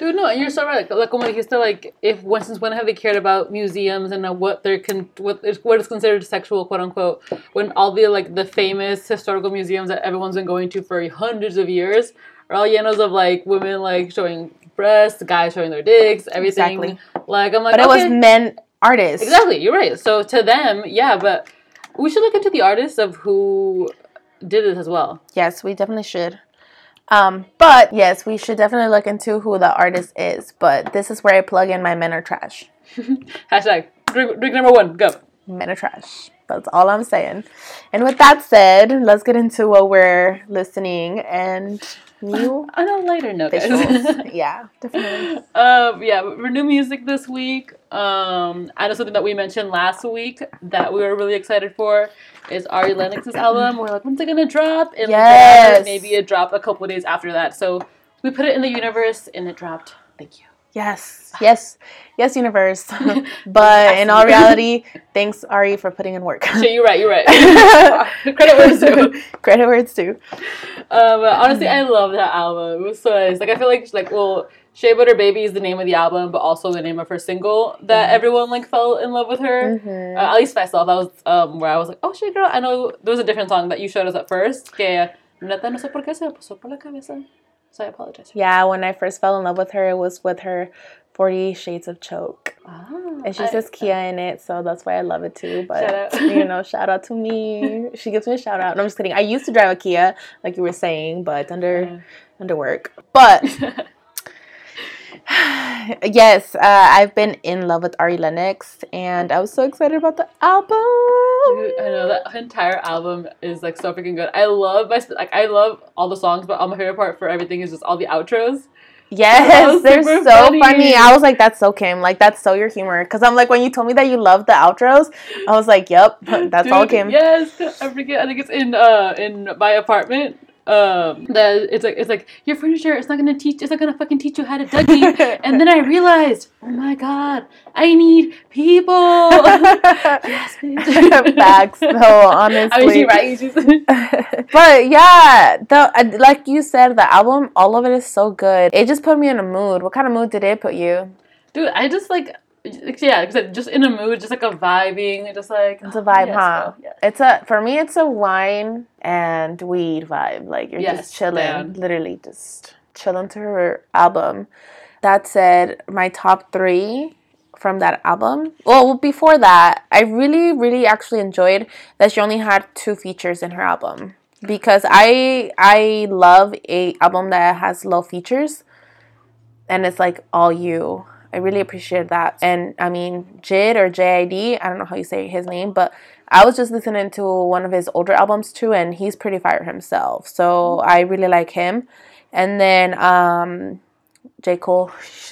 S1: Dude, no, and you're so right. Like, como dijiste, like, if when, since when have they cared about museums and uh, what they're con- what is what is considered sexual, quote unquote, when all the like the famous historical museums that everyone's been going to for hundreds of years are all llenos of like women like showing breasts, guys showing their dicks, everything.
S2: Exactly.
S1: Like I'm like,
S2: But it was men artists.
S1: Exactly, you're right. So to them, yeah, but We should look into the artists of who did this as well.
S2: Yes, we definitely should. Um, but yes, we should definitely look into who the artist is. But this is where I plug in my men are trash.
S1: Hashtag drink, drink number one, go.
S2: Men are trash. That's all I'm saying. And with that said, let's get into what we're listening and new
S1: On a lighter note,
S2: visuals. yeah, definitely.
S1: um, yeah, we're new music this week, um, I know something that we mentioned last week that we were really excited for is Ari Lennox's album. We're like, when's it gonna drop? And
S2: Yes.
S1: maybe it dropped a couple days after that. So we put it in the universe and it dropped. Thank you.
S2: Yes, yes, yes, universe. but in all reality, thanks Ari for putting in work.
S1: Shit, you're right. You're right. Credit where it's due.
S2: Credit where it's due.
S1: Um, honestly, I love that album. It was so nice. Like I feel like like well, Shea Butter Baby is the name of the album, but also the name of her single that everyone like fell in love with her.
S2: Mhm.
S1: Uh, at least myself, that was um, where I was like, oh shit, girl. I know there was a different song that you showed us at first. Que neta no sé por qué se me pasó por la cabeza. So I apologize.
S2: Yeah, when I first fell in love with her, it was with her Forty Shades of Choke.
S1: Ah,
S2: And she
S1: I-
S2: says Kia in it, so that's why I love it too. But
S1: Shout out.
S2: you know, shout out to me. She gives me a shout out. No, I'm just kidding. I used to drive a Kia, like you were saying, but under under work. But yes, uh, I've been in love with Ari Lennox, and I was so excited about the album.
S1: Dude, I know that entire album is like so freaking good. I love my like I love all the songs, but all my favorite part for everything is just all the outros.
S2: Yes, they're so
S1: funny.
S2: funny. I was like, that's so Kim. Like, that's so your humor. Because I'm like, when you told me that you love the outros, I was like, yep, that's all Kim.
S1: Yes, I forget. I think it's in uh in my apartment. Um, that it's like it's like your furniture. It's not gonna teach. It's not gonna fucking teach you how to Dougie. and then I realized, oh my god, I need people. yes.
S2: Facts, though, honestly.
S1: I mean, she right. She's
S2: but yeah, the like you said, the album, all of it is so good. It just put me in a mood. What kind of mood did it put you?
S1: dude. I just like. Yeah, because just in a mood, just like a vibing, just like
S2: It's a vibe,
S1: yes,
S2: huh?
S1: yes.
S2: It's a for me, it's a wine and weed vibe. Like you're
S1: Yes,
S2: just chilling,
S1: down.
S2: literally just chilling to her album. That said, my top three from that album. Well, before that, I really, really actually enjoyed that she only had two features in her album because I I love a album that has low features and it's like all you. I really appreciate that. And I mean, Jid or JID, I don't know how you say his name, but I was just listening to one of his older albums too, and he's pretty fire himself. So I really like him. And then um, J. Cole,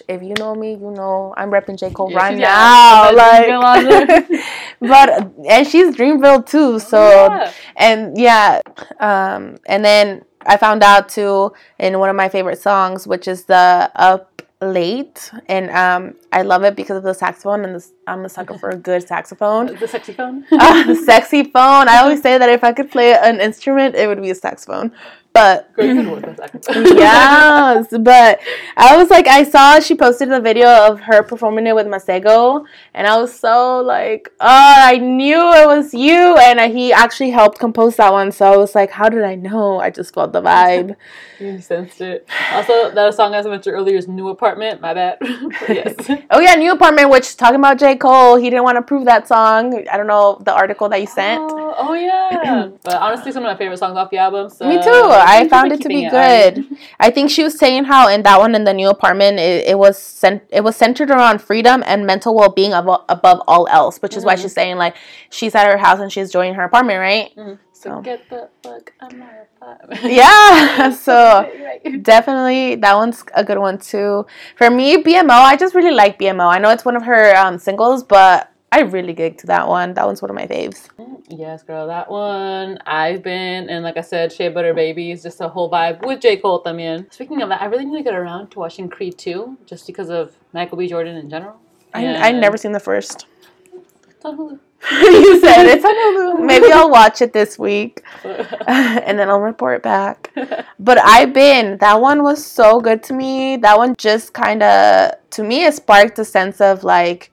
S2: if you know me, you know I'm repping J. Cole
S1: Yeah,
S2: right now. Like, but and she's Dreamville too. So
S1: Yeah.
S2: and yeah, um, and then I found out too in one of my favorite songs, which is the Up Late, and um, I love it because of the saxophone, and this, I'm a sucker for a good saxophone.
S1: the sexy phone.
S2: Ah, the sexy phone. I always say that if I could play an instrument, it would be a saxophone. But
S1: Girl, you could work with that.
S2: yes, but I was like, I saw she posted the video of her performing it with Masego, and I was so like, oh, I knew it was you, and he actually helped compose that one. So I was like, how did I know? I just felt the vibe.
S1: You sensed it. Also, that song I mentioned earlier is "New Apartment." My bad. Yes.
S2: oh yeah, new apartment. Which talking about J Cole, he didn't want to prove that song. I don't know the article that you sent.
S1: Oh, oh, yeah. but honestly, some of my favorite songs off the album. So
S2: Me too. I found it to be good. I think she was saying how in that one in the new apartment it, it was cent- it was centered around freedom and mental well being above, above all else, which is why
S1: Mhm.
S2: she's saying like she's at her house and she's enjoying her apartment, right?
S1: Mhm.
S2: So.
S1: So get the fuck out of my apartment.
S2: Yeah. so definitely that one's a good one too. For me, BMO, I just really like BMO. I know it's one of her um, singles, but I really gig to that one. That one's one of my faves.
S1: Yes, girl, that one I've been and like I said, Shea Butter Baby is just a whole vibe with J Cole también. Speaking of that, I really need to get around to watching Creed 2 just because of Michael B. Jordan in general.
S2: I I never seen the first.
S1: It's on Hulu.
S2: you said it's on Hulu. Maybe I'll watch it this week. and then I'll report back. But I've been, that one was so good to me. That one just kind of, to me, it sparked a sense of like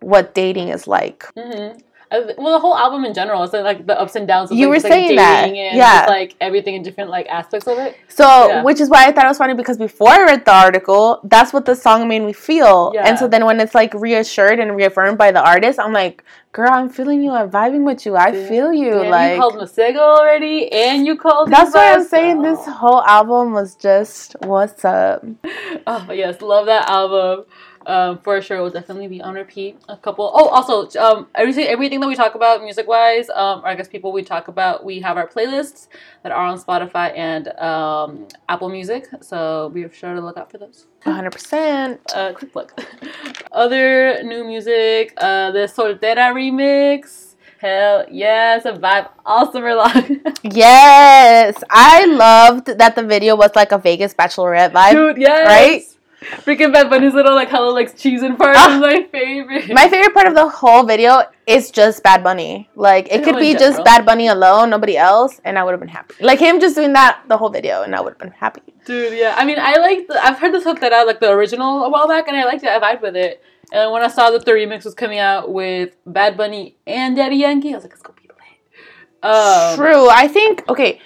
S2: what dating is like.
S1: hmm well, the whole album in general is like the ups and downs. Of,
S2: You
S1: like,
S2: were
S1: just, like,
S2: saying that.
S1: and
S2: Yeah.
S1: just, like everything in different like aspects of it.
S2: So,
S1: Yeah.
S2: which is why I thought it was funny because before I read the article, that's what the song made me feel.
S1: Yeah.
S2: And so then when it's like reassured and reaffirmed by the artist, I'm like, girl, I'm feeling you. I'm vibing with you. I feel you.
S1: Damn,
S2: like,
S1: you called Masego already, and you called.
S2: that's why I'm saying this
S1: Oh.
S2: whole album was just what's up.
S1: Oh yes, love that album. Um, for sure, will definitely be on repeat. A couple. Oh, also, um, everything everything that we talk about music wise, um, or I guess people we talk about, we have our playlists that are on Spotify and um, Apple Music. So be sure to look out for those.
S2: 100%.
S1: Uh, quick plug. Other new music, uh, the Soltera remix. Hell yes, a vibe all summer long.
S2: Yes. I loved that the video was like a Vegas bachelorette vibe.
S1: Dude, yes.
S2: Right?
S1: Freaking Bad Bunny's little like hello like cheese and part
S2: Ah.
S1: is my favorite.
S2: My favorite part of the whole video is just Bad Bunny. Like it could be just. Bad Bunny alone, nobody else, and I would have been happy. Like him just doing that the whole video, and I would have been happy.
S1: Dude, yeah. I mean, I like. I've heard this hook that I like the original a while back, and I liked it. I vibed with it. And when I saw that the remix was coming out with Bad Bunny and Daddy Yankee, I was like, let's go be lit. Um,
S2: True. I think okay.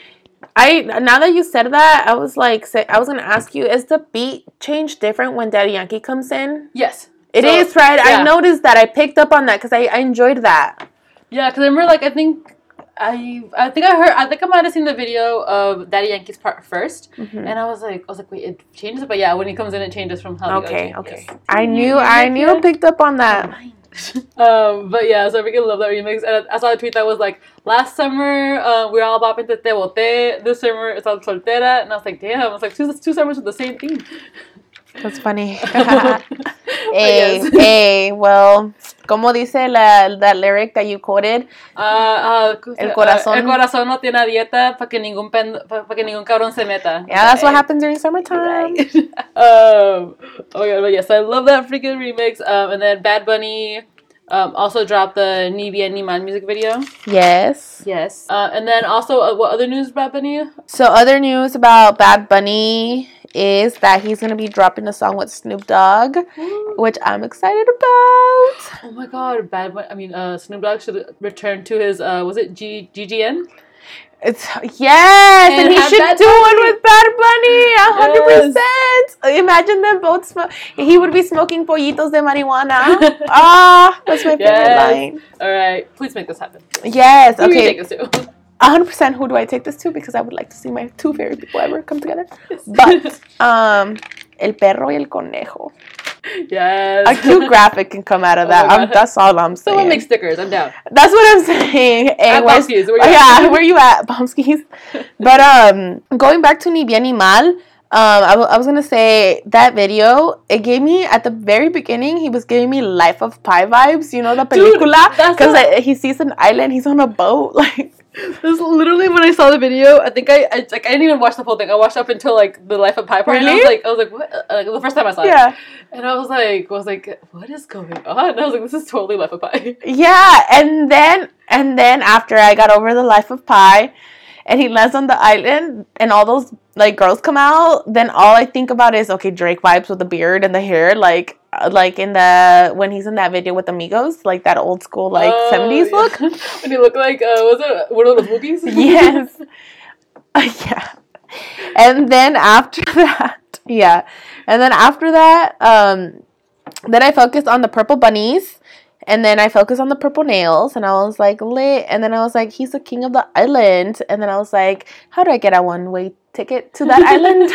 S2: I now that you said that, I was like, say, I was gonna ask you, is the beat change different when Daddy Yankee comes in?
S1: Yes,
S2: It is
S1: So,
S2: right.
S1: yeah.
S2: I noticed that. I picked up on that because I, I enjoyed that.
S1: Yeah, because I remember, like, I think I, I think I heard, I think I might have seen the video of Daddy Yankee's part 1st
S2: Mhm.
S1: and I was like, I was like, wait, it changes, but yeah, when he comes in, it changes from how.
S2: Okay, okay.
S1: is.
S2: I knew, I knew, I picked up on that.
S1: um, but yeah, so I freaking love that remix. And I saw a tweet that was like, last summer uh, we were all bopping to Te Bote. This summer it's on Soltera. And I was like, damn, it's like two, two summers with the same theme.
S2: That's funny. Hey,
S1: yes.
S2: hey, well, como dice la, that lyric that you quoted?
S1: ¿cómo se-
S2: El
S1: ah,
S2: corazón.
S1: el corazón no tiene dieta para que ningún pen, pa, pa que ningún cabrón se meta.
S2: Yeah, that's what happens during summertime.
S1: Right. um, oh yeah, but yes, I love that freaking remix. Um, and then Bad Bunny um, also dropped the Ni Bien Ni Mal music video.
S2: Yes.
S1: Yes. Uh, and then also, uh, what other news, Bad Bunny?
S2: So, other news about Bad Bunny is that he's gonna be dropping a song with Snoop Dogg, which I'm excited about.
S1: Oh my god, Bad Bunny. I mean, uh, Snoop Dogg should return to his, uh, was it G- GGN?
S2: It's yes, and,
S1: And
S2: he should
S1: Bad
S2: do
S1: Bunny.
S2: one with Bad Bunny, a hundred percent. Imagine them both smoke. He would be smoking pollitos de marijuana. Ah, that's my favorite
S1: Yes.
S2: line.
S1: Alright, please make this happen.
S2: Yes.
S1: Who do you
S2: Okay.
S1: Take us to?
S2: A hundred percent. Who do I take this to? Because I would like to see my two favorite people ever come together. But um, el perro y el conejo.
S1: yes.
S2: A cute graphic can come out of
S1: Oh
S2: that.
S1: God.
S2: that's all I'm saying.
S1: Someone make stickers. I'm down.
S2: That's what I'm saying. Hey,
S1: At where you
S2: oh,
S1: at?
S2: yeah, where you at, Bomskis? But um, going back to Ni Bien Ni Mal, um, I, w- I was gonna say that video. It gave me at the very beginning. He was giving me Life of Pi vibes. You know the película because he sees an island. He's on a boat. Like
S1: This is literally when I saw the video. I think I, I like I didn't even watch the whole thing. I watched up until like the Life of Pi part. And I was like, I was like, what? Uh, Like the first time I saw it.
S2: yeah,
S1: And I was like, was like, what is going on? And I was like, this is totally Life of Pi.
S2: yeah. And then and then after I got over the Life of Pi, and he lands on the island, and all those like girls come out. Then all I think about is okay, Drake vibes with the beard and the hair, like like in the when he's in that video with Amigos, like that old school like
S1: Oh,
S2: seventies
S1: yeah.
S2: look.
S1: when he looked like, uh, was it one of those Wookiees?
S2: yes. yeah. And then after that, yeah. And then after that, um, then I focused on the purple bunnies. And then I focused on the purple nails, and I was like lit. And then I was like, he's the king of the island. And then I was like, how do I get a one way ticket to that island?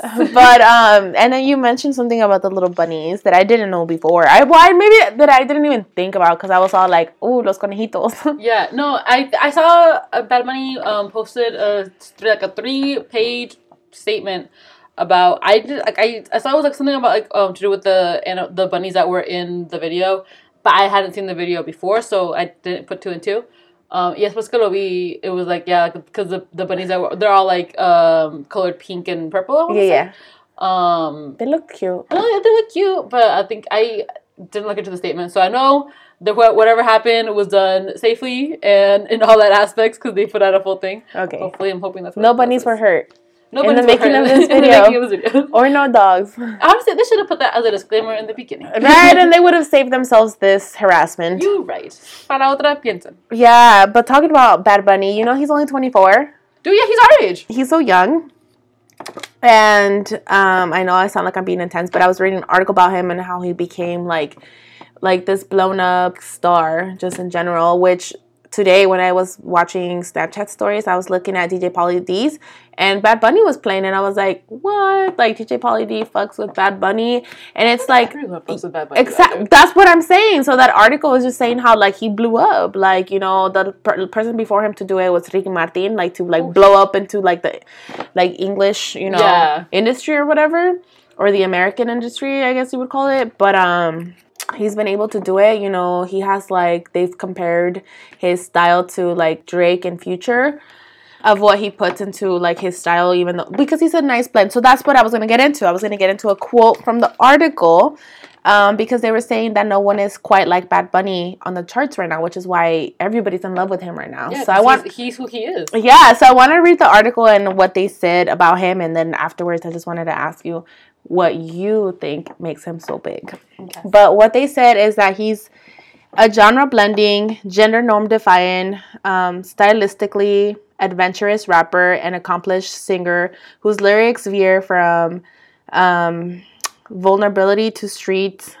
S2: but um, and then you mentioned something about the little bunnies that I didn't know before. I why maybe that I didn't even think about because I was all like, oh, los conejitos.
S1: Yeah, no, I I saw Bad Bunny um posted a like a three page statement about I did like I I saw it was like something about like um to do with the and the bunnies that were in the video, but I hadn't seen the video before, so I didn't put two and two. Um, yes, pues que lo vi, it was like yeah, because the, the bunnies that were they're all like um colored pink and purple.
S2: Yeah,
S1: say.
S2: yeah.
S1: Um,
S2: They look cute.
S1: I know they look cute, but I think I didn't look into the statement, so I know that wha- whatever happened was done safely and in all that aspects because they put out a full thing.
S2: Okay.
S1: Hopefully, I'm hoping that's what
S2: No bunnies were hurt. In the
S1: Nobody's
S2: making of this
S1: in the
S2: video.
S1: making of this video.
S2: or no dogs.
S1: Honestly, they should have put that as a disclaimer in the beginning.
S2: right, and they would have saved themselves this harassment.
S1: You right. Para otra piensen.
S2: Yeah, but talking about Bad Bunny, you know he's only 24.
S1: Dude, yeah, he's our age.
S2: He's so young. And um, I know I sound like I'm being intense, but I was reading an article about him and how he became like like this blown up star just in general, which today when I was watching Snapchat stories, I was looking at DJ Pauly D's and Bad Bunny was playing and I was like, What? Like DJ Pauly D fucks with Bad Bunny and it's like
S1: Everyone fucks with Bad Bunny,
S2: Exactly. That's what I'm saying. So that article was just saying how like he blew up. Like you know the per- person before him to do it was Ricky Martin, like to like blow up into like the like English you know
S1: Yeah.
S2: industry or whatever, or the American industry, I guess you would call it. But um. He's been able to do it, you know. He has like they've compared his style to like Drake and Future, of what he puts into like his style, even though because he's a nice blend. So that's what I was gonna get into. I was gonna get into a quote from the article um, because they were saying that no one is quite like Bad Bunny on the charts right now, which is why everybody's in love with him right now.
S1: Yeah,
S2: so I want,
S1: he's, he's who he is.
S2: yeah, so I want to read the article and what they said about him, and then afterwards, I just wanted to ask you what you think makes him so big.
S1: Okay.
S2: But what they said is that he's a genre blending, gender norm defying, um, stylistically adventurous rapper and accomplished singer whose lyrics veer from um, vulnerability to street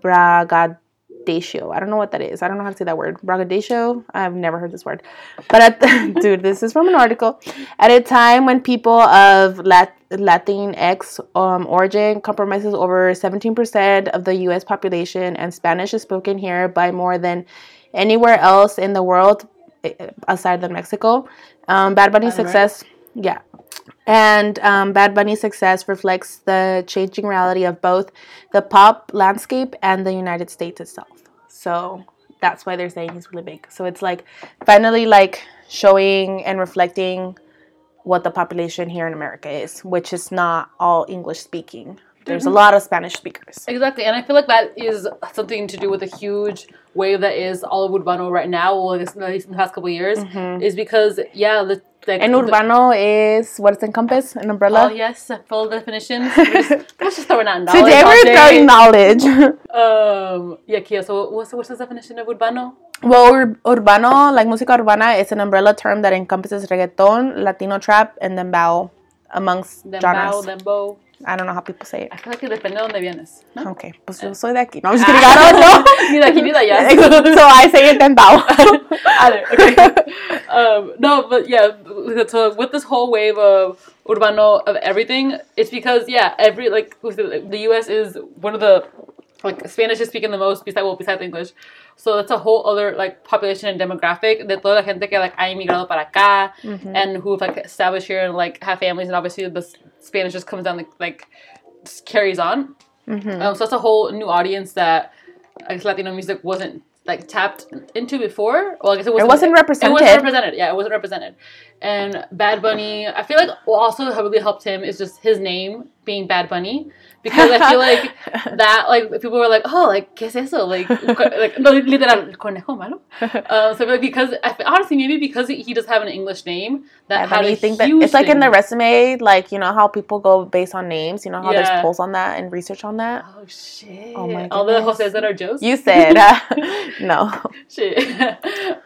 S2: braggadocio. I don't know what that is. I don't know how to say that word. Braggadocio. I've never heard this word. But at dude, this is from an article. At a time when people of Lat- Latinx um, origin compromises over 17% of the U.S. population, and Spanish is spoken here by more than anywhere else in the world, eh, aside than Mexico. Um, Bad Bunny's
S1: Latin, right?
S2: success, yeah, and um, Bad Bunny's success reflects the changing reality of both the pop landscape and the United States itself. So that's why they're saying he's really big. So it's like finally like showing and reflecting what the population here in America is, which is not all English speaking. There's a lot of Spanish speakers.
S1: Exactly, and I feel like that is something to do with a huge wave that is all of Urbano right now, guess at least in the past couple of years, is because, yeah, the, like,
S2: And
S1: the-
S2: urbano is what it encompass? An umbrella.
S1: Oh, yes, full definition. We're just, just throwing out knowledge.
S2: Today we're throwing knowledge.
S1: Um, yeah, Kia, so what's, what's the definition of Urbano?
S2: Well, ur- urbano, like música urbana, is an umbrella term that encompasses reggaeton, Latino trap, and dembow, amongst
S1: Dembow,
S2: genres.
S1: dembow.
S2: I don't know how people say it.
S1: I feel like it depende de dónde vienes. ¿no?
S2: Okay, pues yo soy de aquí. No, I'm just kidding. I don't know.
S1: Ni de aquí ni de allá.
S2: so I say it dembow.
S1: Okay. um, no, but yeah, so with this whole wave of urbano of everything, it's because yeah, every like the U.S. is one of the like Spanish is speaking the most besides well besides English, so that's a whole other like population and demographic de toda la gente que like ha emigrado para acá and who've like established here and like have families and obviously the Spanish just comes down like like just carries on. Um, so that's a whole new audience that I guess Latino music wasn't like tapped into before. Well, I guess it wasn't.
S2: it wasn't represented.
S1: It wasn't
S2: represented.
S1: Yeah, it wasn't represented. And Bad Bunny, I feel like also really helped him is just his name being Bad Bunny because I feel like that like people were like, oh, like qué es eso? Like, like no, literal conejo malo. Um, so like because I honestly maybe because he does have an English name that
S2: And
S1: had a
S2: you think that it's like in the resume, like you know how people go based on names. You know how
S1: Yeah.
S2: there's polls on that and research on that.
S1: Oh shit!
S2: Oh my
S1: All the. Jose's that are Joes.
S2: You said uh, no.
S1: shit.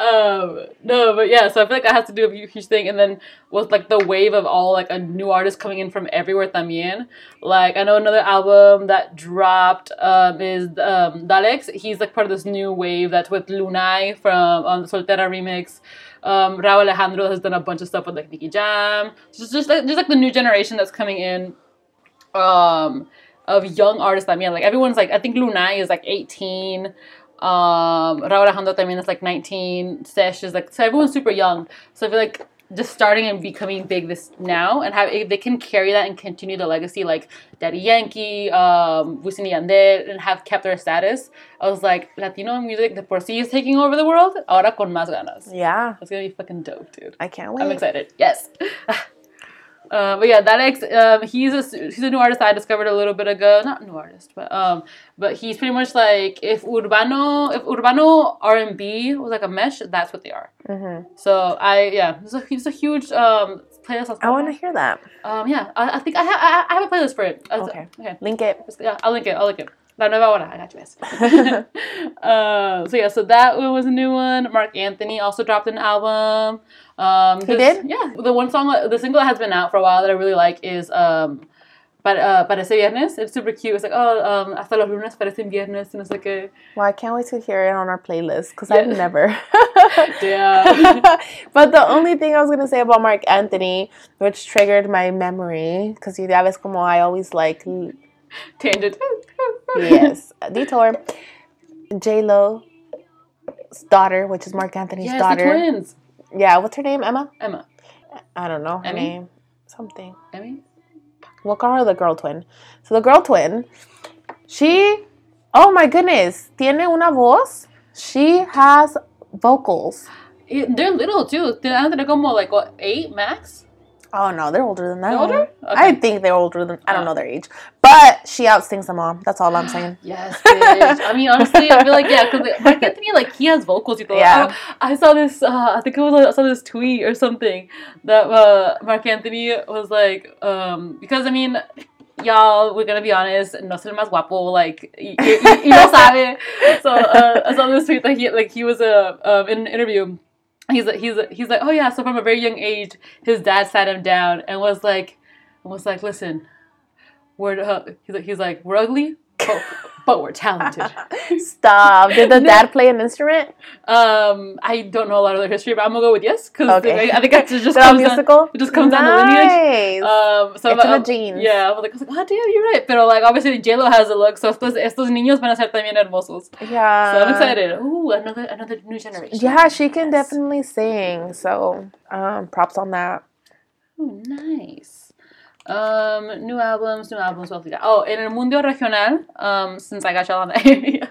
S1: um, no, but yeah, so I feel like I have to do a huge thing. And then with like the wave of all like a new artist coming in from everywhere también. Like I know another album that dropped um, is um, Dalex. He's like part of this new wave that's with Lunay from um, the Soltera remix. Um, Rauw Alejandro has done a bunch of stuff with like Nicky Jam. So it's just like just like the new generation that's coming in um of young artists también. Like everyone's like I think Lunay is like 18. Um Rauw Alejandro también is like 19. Sech is like so everyone's super young. So I feel like just starting and becoming big this now and have if they can carry that and continue the legacy like Daddy Yankee, um, Wisin Yandel and have kept their status. I was like Latino music the por sí is taking over the world. Ahora con más ganas.
S2: Yeah,
S1: it's gonna be fucking dope, dude.
S2: I can't wait.
S1: I'm excited. Yes. Uh, but yeah, Dalex, um, he's a he's a new artist I discovered a little bit ago. Not new artist, but um, but he's pretty much like if urbano if urbano R and B was like a mesh, that's what they are.
S2: Mm-hmm.
S1: So I yeah, he's a, he's a huge um playlist.
S2: I want to hear that.
S1: Um, yeah, I, I think I have I, I have a playlist for it. Uh,
S2: Okay.
S1: Okay.
S2: Link it.
S1: Yeah, I'll link it. I'll link it. La Nueva Hora. I got you guys. uh, so yeah, so that one was a new one. Marc Anthony also dropped an album. Um,
S2: He did?
S1: Yeah. The one song, the single that has been out for a while that I really like is um, para, uh, Parece Viernes. It's super cute. It's like, oh, um, hasta los lunes parecen viernes. And it's like a,
S2: Well, I can't wait to hear it on our playlist because
S1: Yeah.
S2: I've never.
S1: Yeah.
S2: but the only thing I was gonna say about Marc Anthony, which triggered my memory, because you sabes como I always like
S1: tangent.
S2: yes detour. J Lo's daughter, which is Marc Anthony's
S1: yes, the
S2: daughter.
S1: twins.
S2: Yeah, what's her name? Emma.
S1: Emma.
S2: I don't know her
S1: Emmy?
S2: name. Something.
S1: Emmy?
S2: We'll call her the girl twin. So the girl twin, she, oh my goodness, tiene una voz. She has vocals.
S1: They're little too. They're they're como like what eight max.
S2: Oh no, they're older than that.
S1: They're older?
S2: I think they're older than I don't
S1: Oh.
S2: know their age, but she outstings them all. That's all I'm saying.
S1: Yes, bitch. I mean, honestly, I feel like yeah, because Marc Anthony, like he has vocals. You know,
S2: Yeah.
S1: I, I saw this. Uh, I think it was I saw this tweet or something that uh, Marc Anthony was like, um, because I mean, y'all, we're gonna be honest, no soy más guapo, like y, y, y lo sabe. So uh, I saw this tweet that he like he was uh, um, in an interview. He's like he's he's like oh yeah. So from a very young age, his dad sat him down and was like, was like, listen, we're uh, he's like he's like we're ugly, but, but we're talented.
S2: Stop. Did the dad play an instrument?
S1: Um, I don't know a lot of their history, but I'm gonna go with yes because
S2: Okay.
S1: I think it just
S2: Is it all
S1: comes down,
S2: musical?
S1: it just comes down the lineage. Um, so
S2: It's in
S1: I'm-
S2: the genes.
S1: Yeah, I was like, I was like, oh damn, you're right. Pero like, obviously, J Lo has a look, so estos, estos niños van a ser también hermosos.
S2: yeah.
S1: So I'm excited. Ooh, another another new generation.
S2: Yeah, she can
S1: Yes.
S2: definitely sing. So, um, props on that.
S1: Ooh, nice. Um, new albums, new albums. What else we got? Oh, in el mundo regional, um, since I got y'all on that area,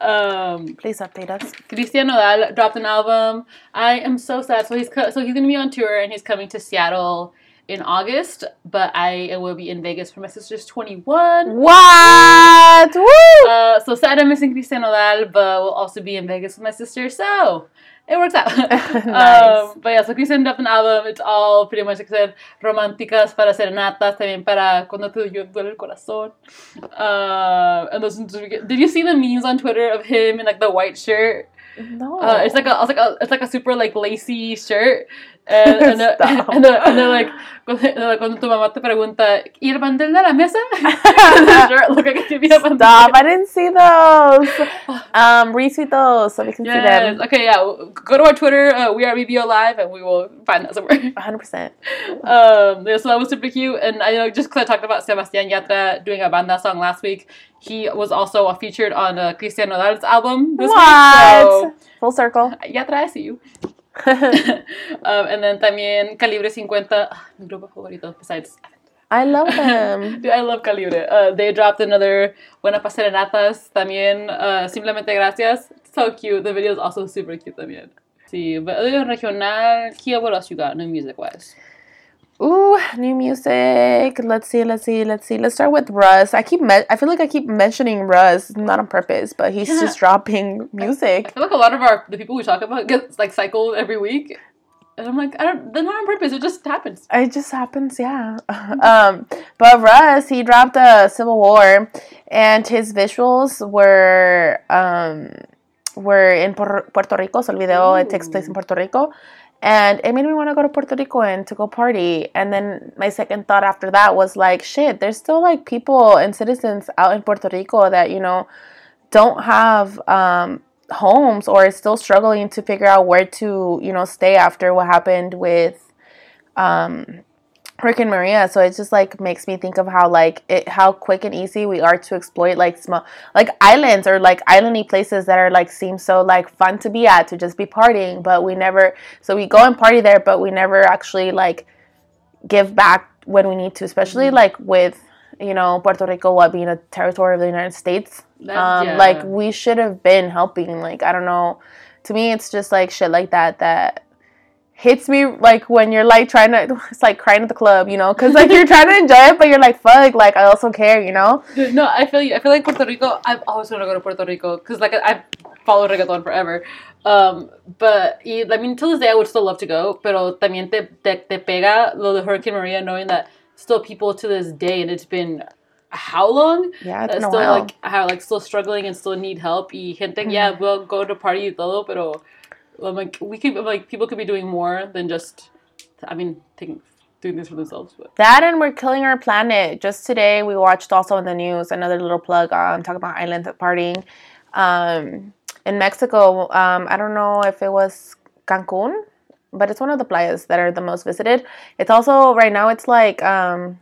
S1: um,
S2: Please update us.
S1: Cristian Nodal dropped an album. I am so sad. So he's co- so he's gonna be on tour and he's coming to Seattle in August. But I will be in Vegas for my sister's twenty one.
S2: What? Woo!
S1: Uh, so sad I'm missing Cristian Nodal, but we'll also be in Vegas with my sister. So it works out.
S2: Nice.
S1: um, but yeah, so Cristian dropped an album. It's all pretty much like I said, románticas para serenatas, también para cuando te duele el corazón. Uh, and those, did you see the memes on Twitter of him in like the white shirt?
S2: no.
S1: Uh, it's like a, it's like a, it's like a super like lacy shirt, and
S2: Stop.
S1: and, uh, and like cuando, and, like, cuando tu mamá te pregunta y el bandel de la mesa, look it could be a bandel.
S2: Stop! I didn't see those. Um, retweet those so we can see
S1: Yes.
S2: them.
S1: Okay. Yeah. Go to our Twitter. Uh, we are BBO Live, and we will find that somewhere.
S2: 100%.
S1: um, yeah, so that was super cute, and I know just because I talked about Sebastian Yatra doing a banda song last week, he was also featured on uh, Cristian Nodal's album this
S2: What?
S1: week.
S2: Full circle.
S1: So Yatra, I see you. um, and then también Calibre 50, ah, mi grupo favorito besides.
S2: I love them.
S1: Dude, I love Calibre. Uh, they dropped another Buena pa Serenatas también. Uh, Simplemente Gracias. So cute. The video is also super cute también. Sí, but other than regional, Kia, what else you got new music wise?
S2: Ooh, new music. Let's see, let's see, let's see. Let's start with Russ. I keep me- I feel like I keep mentioning Russ, not on purpose, but he's
S1: Yeah.
S2: just dropping music.
S1: I feel like a lot of our the people we talk about get like cycled every week. And I'm like, I don't they're not on purpose, it just happens.
S2: It just happens, yeah. um, but Russ, he dropped a Civil War, and his visuals were um, were in Puerto Rico. So el video it takes place in Puerto Rico, and it made me want to go to Puerto Rico and to go party. And then my second thought after that was like, shit, there's still like people and citizens out in Puerto Rico that you know don't have um, homes or is still struggling to figure out where to you know stay after what happened with um, Hurricane Maria. So it just like makes me think of how like it how quick and easy we are to exploit like small like islands or like islandy places that are like seem so like fun to be at to just be partying, but we never so we go and party there, but we never actually like give back when we need to, especially like with you know Puerto Rico what being a territory of the United States.
S1: That-
S2: Um,
S1: yeah.
S2: like we should have been helping. Like I don't know. To me, it's just like shit like that that hits me like when you're like trying to. It's like crying at the club, you know, because like you're trying to enjoy it, but you're like fuck. Like I also care, you know.
S1: Dude, no, I feel you. I feel like Puerto Rico. I've always wanted to go to Puerto Rico because like I've followed reggaeton forever. Um, but y, I mean, till this day, I would still love to go. Pero también te, te, te pega lo de Hurricane Maria, knowing that still people to this day, and it's been how long?
S2: Yeah, it's
S1: uh,
S2: been a
S1: still
S2: while.
S1: like how like still struggling and still need help. Y gente, yeah,
S2: Mm-hmm.
S1: we'll go to party y todo, pero like we could like people could be doing more than just. I mean, taking doing this for themselves, but
S2: That and we're killing our planet. Just today, we watched also in the news another little plug on talking about islands partying. Um, in Mexico, um, I don't know if it was Cancun, but it's one of the playas that are the most visited. It's also right now. It's like um,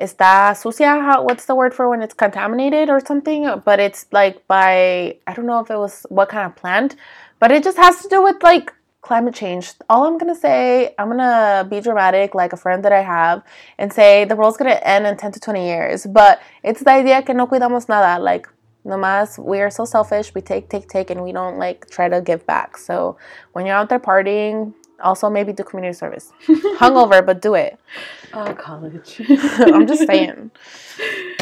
S2: está sucia. How, what's the word for when it's contaminated or something? But it's like by I don't know if it was what kind of plant, but it just has to do with like climate change. All I'm gonna say, I'm gonna be dramatic, like a friend that I have, and say the world's gonna end in 10 to 20 years. But it's the idea que no cuidamos nada. Like, nomás, we are so selfish. We take, take, take, and we don't like try to give back. So when you're out there partying, also maybe do community service. Hungover, but do it.
S1: oh, college.
S2: I'm just saying.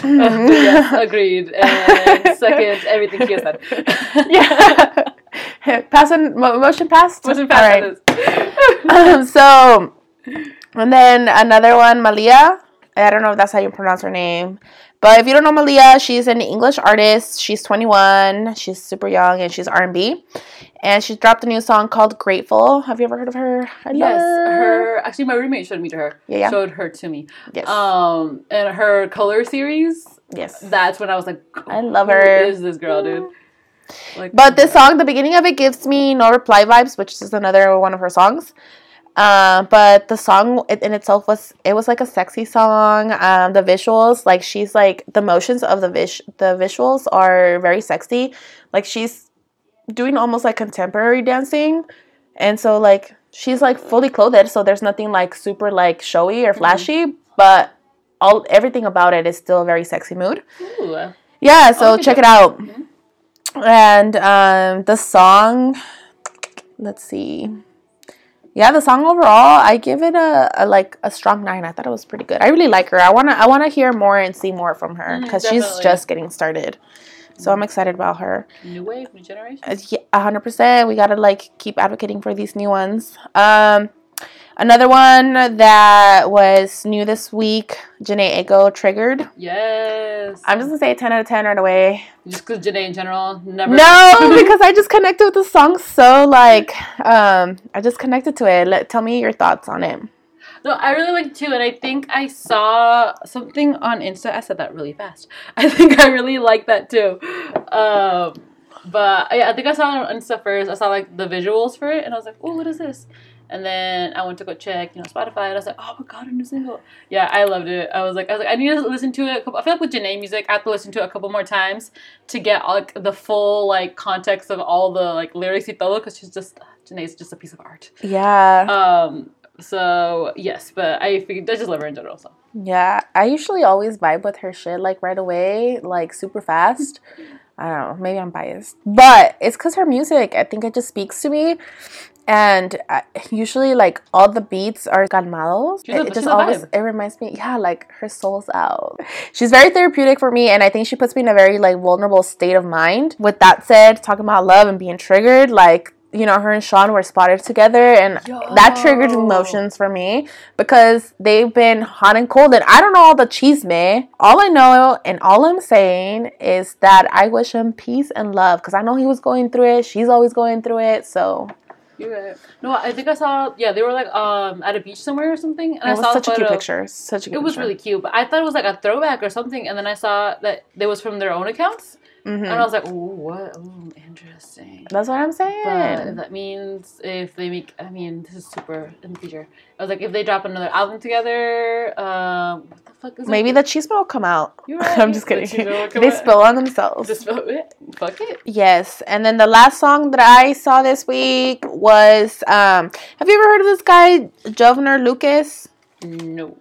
S1: Uh, yes, agreed. And second, everything he has said.
S2: yeah. Passing mo- motion passed.
S1: Wasn't
S2: All
S1: fast
S2: right.
S1: on
S2: Um, so, and then another one, Mahalia. I don't know if that's how you pronounce her name. But if you don't know Mahalia, she's an English artist. She's 21. She's super young and she's R&B. And she dropped a new song called Grateful. Have you ever heard of her? I
S1: Yes, her. Actually, my roommate showed me to her.
S2: Yeah, yeah.
S1: Showed her to me.
S2: Yes.
S1: Um, and her color series.
S2: yes.
S1: That's when I was like,
S2: I love
S1: who
S2: her.
S1: Is this girl, dude? Like,
S2: But this song, the beginning of it gives me No Reply vibes, which is another one of her songs. Uh, but the song in itself was it was like a sexy song. Um, the visuals, like she's like the motions of the vis the visuals are very sexy. Like she's doing almost like contemporary dancing, and so like she's like fully clothed, so there's nothing like super like showy or flashy, but all everything about it is still a very sexy mood.
S1: Ooh.
S2: Yeah, so check it out. And um, the song, let's see. Yeah, the song overall, I give it a, a like a strong nine. I thought it was pretty good. I really like her. I wanna I wanna hear more and see more from her because she's just getting started. So I'm excited about her.
S1: New wave, new generation.
S2: Uh, yeah, hundred percent. We gotta like keep advocating for these new ones. Um, another one that was new this week, Jhené Aiko triggered.
S1: Yes.
S2: I'm just gonna say ten out of ten right away.
S1: just because Jhené in general never.
S2: No, because I just connected with the song so like um I just connected to it. Let, tell me your thoughts on it.
S1: No, I really like it too, and I think I saw something on Insta. I said that really fast. I think I really like that too. Um, but yeah, I think I saw it on Insta first. I saw like the visuals for it, and I was like, "Oh, what is this?" And then I went to go check, you know, Spotify, and I was like, "Oh my god, I'm a new single!" Yeah, I loved it. I was like, I was like, I need to listen to it. A couple, I feel like with Jhené music, I have to listen to it a couple more times to get all, like the full like context of all the like lyrics y todo, because she's just Jhené's just a piece of art.
S2: Yeah.
S1: Um. So yes, but I figured I just love her in general. So
S2: Yeah. I usually always vibe with her shit like right away, like super fast. I don't know, maybe I'm biased. But it's cuz her music, I think it just speaks to me. And I, usually, like all the beats are calmados.
S1: She's a-
S2: it, it just always it reminds me, yeah, like her soul's out. She's very therapeutic for me, and I think she puts me in a very like vulnerable state of mind. With that said, talking about love and being triggered, like you know, her and Sean were spotted together, and that triggered emotions for me because they've been hot and cold, and I don't know all the chisme. All I know and all I'm saying is that I wish him peace and love because I know he was going through it. She's always going through it, so
S1: you're right. No, I think I saw. Yeah, they were like um at a beach somewhere or something, and
S2: it
S1: I
S2: was
S1: saw
S2: such a cute picture. Such a
S1: It was
S2: picture.
S1: really cute, but I thought it was like a throwback or something, and then I saw that it was from their own accounts,
S2: Mhm.
S1: and I was like, "Ooh, what? Ooh, interesting."
S2: That's what I'm saying.
S1: But that means if they make, I mean, this is super in the future. I was like, if they drop another album together, um, what the fuck is it?
S2: Maybe the chisme will come out.
S1: You're
S2: I'm just kidding.
S1: come
S2: they
S1: out.
S2: spill on themselves.
S1: Just fuck it. Fuck it.
S2: Yes, and then the last song that I saw this week was um have you ever heard of this guy Joyner Lucas?
S1: No.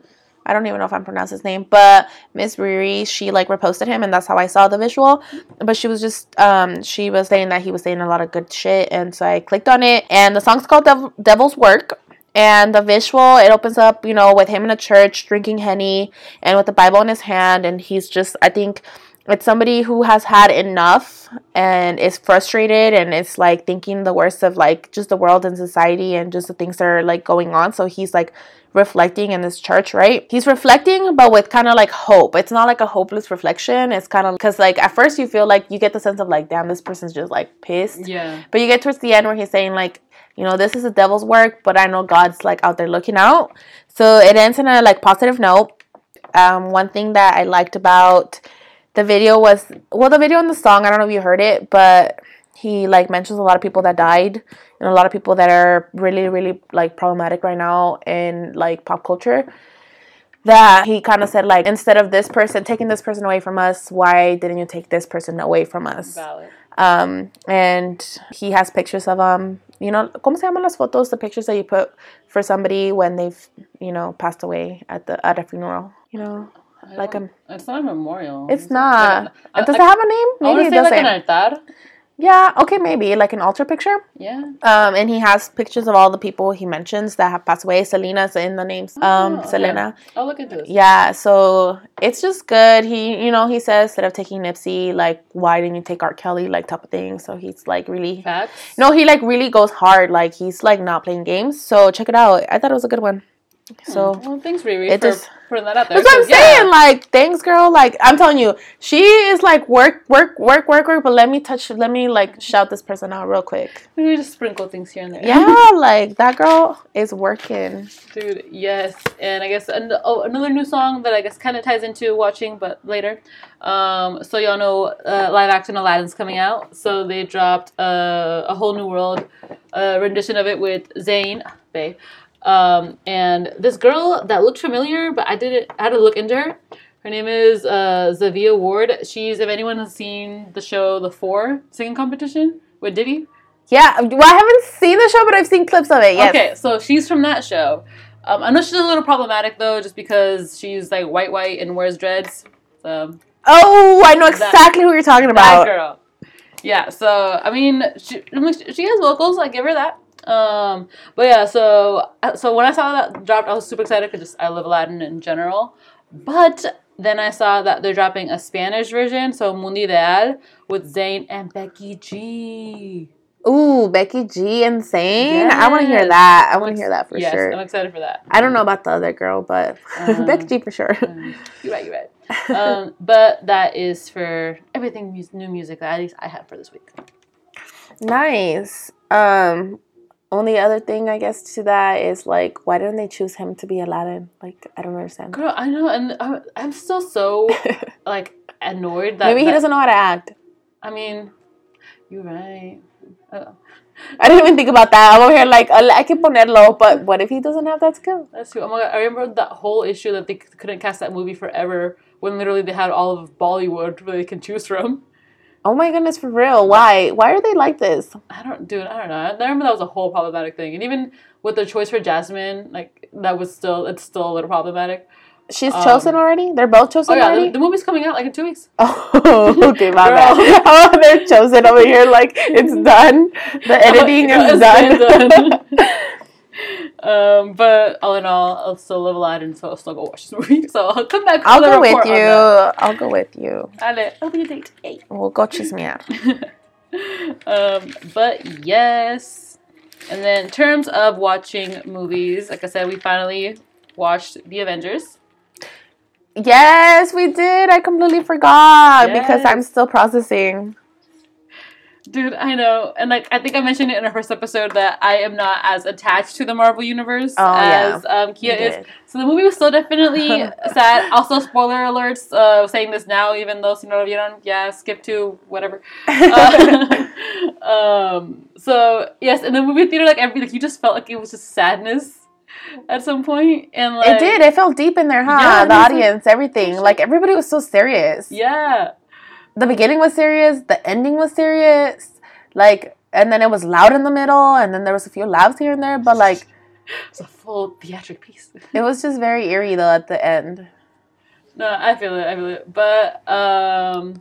S2: I don't even know if I'm pronouncing his name, but Miss Riri, she like reposted him and that's how I saw the visual. But she was just um she was saying that he was saying a lot of good shit and so I clicked on it and the song's called Dev- Devil's Work. And the visual, it opens up, you know, with him in a church drinking henny and with the Bible in his hand, and he's just, I think, it's somebody who has had enough and is frustrated and is like thinking the worst of like just the world and society and just the things that are like going on. So he's like reflecting in this church, right? He's reflecting, but with kind of like hope. It's not like a hopeless reflection. It's kind of because like at first you feel like you get the sense of like, damn, this person's just like pissed.
S1: Yeah.
S2: But you get towards the end where he's saying like, you know, this is the devil's work, but I know God's like out there looking out. So it ends in a like positive note. Um, one thing that I liked about the video was well, the video and the song. I don't know if you heard it, but he like mentions a lot of people that died and a lot of people that are really, really like problematic right now in like pop culture. That he kind of said like instead of this person taking this person away from us, why didn't you take this person away from us?
S1: Valid.
S2: Um, and he has pictures of um, you know, ¿cómo se llaman las fotos? The pictures that you put for somebody when they've, you know, passed away at the at a funeral. You know, like a.
S1: It's not a memorial.
S2: It's not.
S1: Like,
S2: Does
S1: I,
S2: it have a name? Maybe it doesn't.
S1: an altar.
S2: yeah. Okay. Maybe like an altar picture.
S1: Yeah.
S2: Um, and he has pictures of all the people he mentions that have passed away. Selena's in the names. Um,
S1: Oh, okay.
S2: Selena.
S1: I'll look into this.
S2: Yeah, so it's just good. He, you know, he says instead of taking Nipsey, like, why didn't you take R. Kelly, like, type of thing. So he's like really,
S1: Facts.
S2: no, he like really goes hard. Like he's like not playing games. So check it out. I thought it was a good one. So
S1: Well, thanks, Riri,
S2: it
S1: for
S2: just-
S1: putting that out there.
S2: that's what I'm
S1: yeah,
S2: saying. Like, thanks, girl. Like, I'm telling you, she is like work, work, work, work, work. But let me touch, let me like shout this person out real quick.
S1: We just sprinkle things here and there.
S2: Yeah, like that girl is working.
S1: Dude, yes. And I guess and, oh, another new song that I guess kind of ties into watching, but later. Um, so y'all know uh, live action Aladdin's coming out. So they dropped uh, a whole new world uh, rendition of it with Zayn, babe. Um, and this girl that looked familiar, but I didn't. I had to look into her. Her name is uh, Zhavia Ward. She's if anyone has seen the show The Four singing competition with Diddy.
S2: Yeah, well, I haven't seen the show, but I've seen clips of it. Yes.
S1: Okay, so she's from that show. Um, I know she's a little problematic though, just because she's like white, white, and wears dreads. So
S2: Oh, I know
S1: That-
S2: exactly who you're talking
S1: that
S2: about.
S1: girl. Yeah. So I mean, she, I mean, she has vocals. I give her that. Um, but yeah. So so when I saw that dropped, I was super excited because I love Aladdin in general. But then I saw that they're dropping a Spanish version, so Mundo Ideal with Zayn and Becky G.
S2: Ooh, Becky G, insane. I want to hear that. I want to hear that for
S1: yes,
S2: sure.
S1: I'm excited for that.
S2: I don't know about the other girl, but
S1: Um,
S2: Becky G for sure.
S1: Um, you're right. You're right. Um, but that is for everything new music that at least I have for this week.
S2: nice. Um, only other thing I guess to that is like, why didn't they choose him to be Aladdin? Like, I don't understand.
S1: Girl, I know, and I'm, I'm still so like annoyed that
S2: Maybe he
S1: that-
S2: doesn't know how to act.
S1: I mean, you're right. Uh,
S2: I didn't even think about that. I'm over here like, I can ponerlo, but what if he doesn't have that skill?
S1: that's true. Oh my god, I remember that whole issue that they couldn't cast that movie forever when literally they had all of Bollywood where they can choose from.
S2: Oh my goodness, for real. Why? Why are they like this?
S1: I don't, dude. I don't know. I remember that was a whole problematic thing, and even with the choice for Jasmine, like that was still, it's still a little problematic.
S2: She's
S1: Um,
S2: chosen already? They're both chosen
S1: Oh yeah,
S2: already?
S1: the, the movie's coming out like in two weeks.
S2: Oh, okay, my bad. Oh, they're chosen over here. Like it's done. The editing
S1: Yeah,
S2: is
S1: it's
S2: done.
S1: Um, but all in all, I'll still love Aladdin, so I'll still go watch this movie. So I'll come back.
S2: I'll go with you. I'll go with you.
S1: Ale, I'll be a date. Hey.
S2: We'll go chismear.
S1: um, but yes. And then in terms of watching movies, like I said, we finally watched The Avengers.
S2: Yes, we did. I completely forgot because I'm still processing.
S1: Dude, I know. And like I think I mentioned it in our first episode that I am not as attached to the Marvel universe
S2: Oh, yeah.
S1: as um, Kia
S2: You
S1: is.
S2: did.
S1: So the movie was still definitely sad. Also, spoiler alerts. Uh, saying this now, even though si no lo vieron, yeah, skip to whatever. Uh, um. So yes, in the movie theater, like every like you just felt like it was just sadness at some point, and like
S2: it did. It felt deep in there, huh?
S1: Yeah,
S2: the
S1: was like-
S2: audience, everything. Like everybody was so serious.
S1: Yeah.
S2: The beginning was serious. The ending was serious. Like, and then it was loud in the middle, and then there was a few laughs here and there. But like,
S1: It's a full theatric piece.
S2: it was just very eerie though at the end.
S1: No, I feel it. I feel it. But um,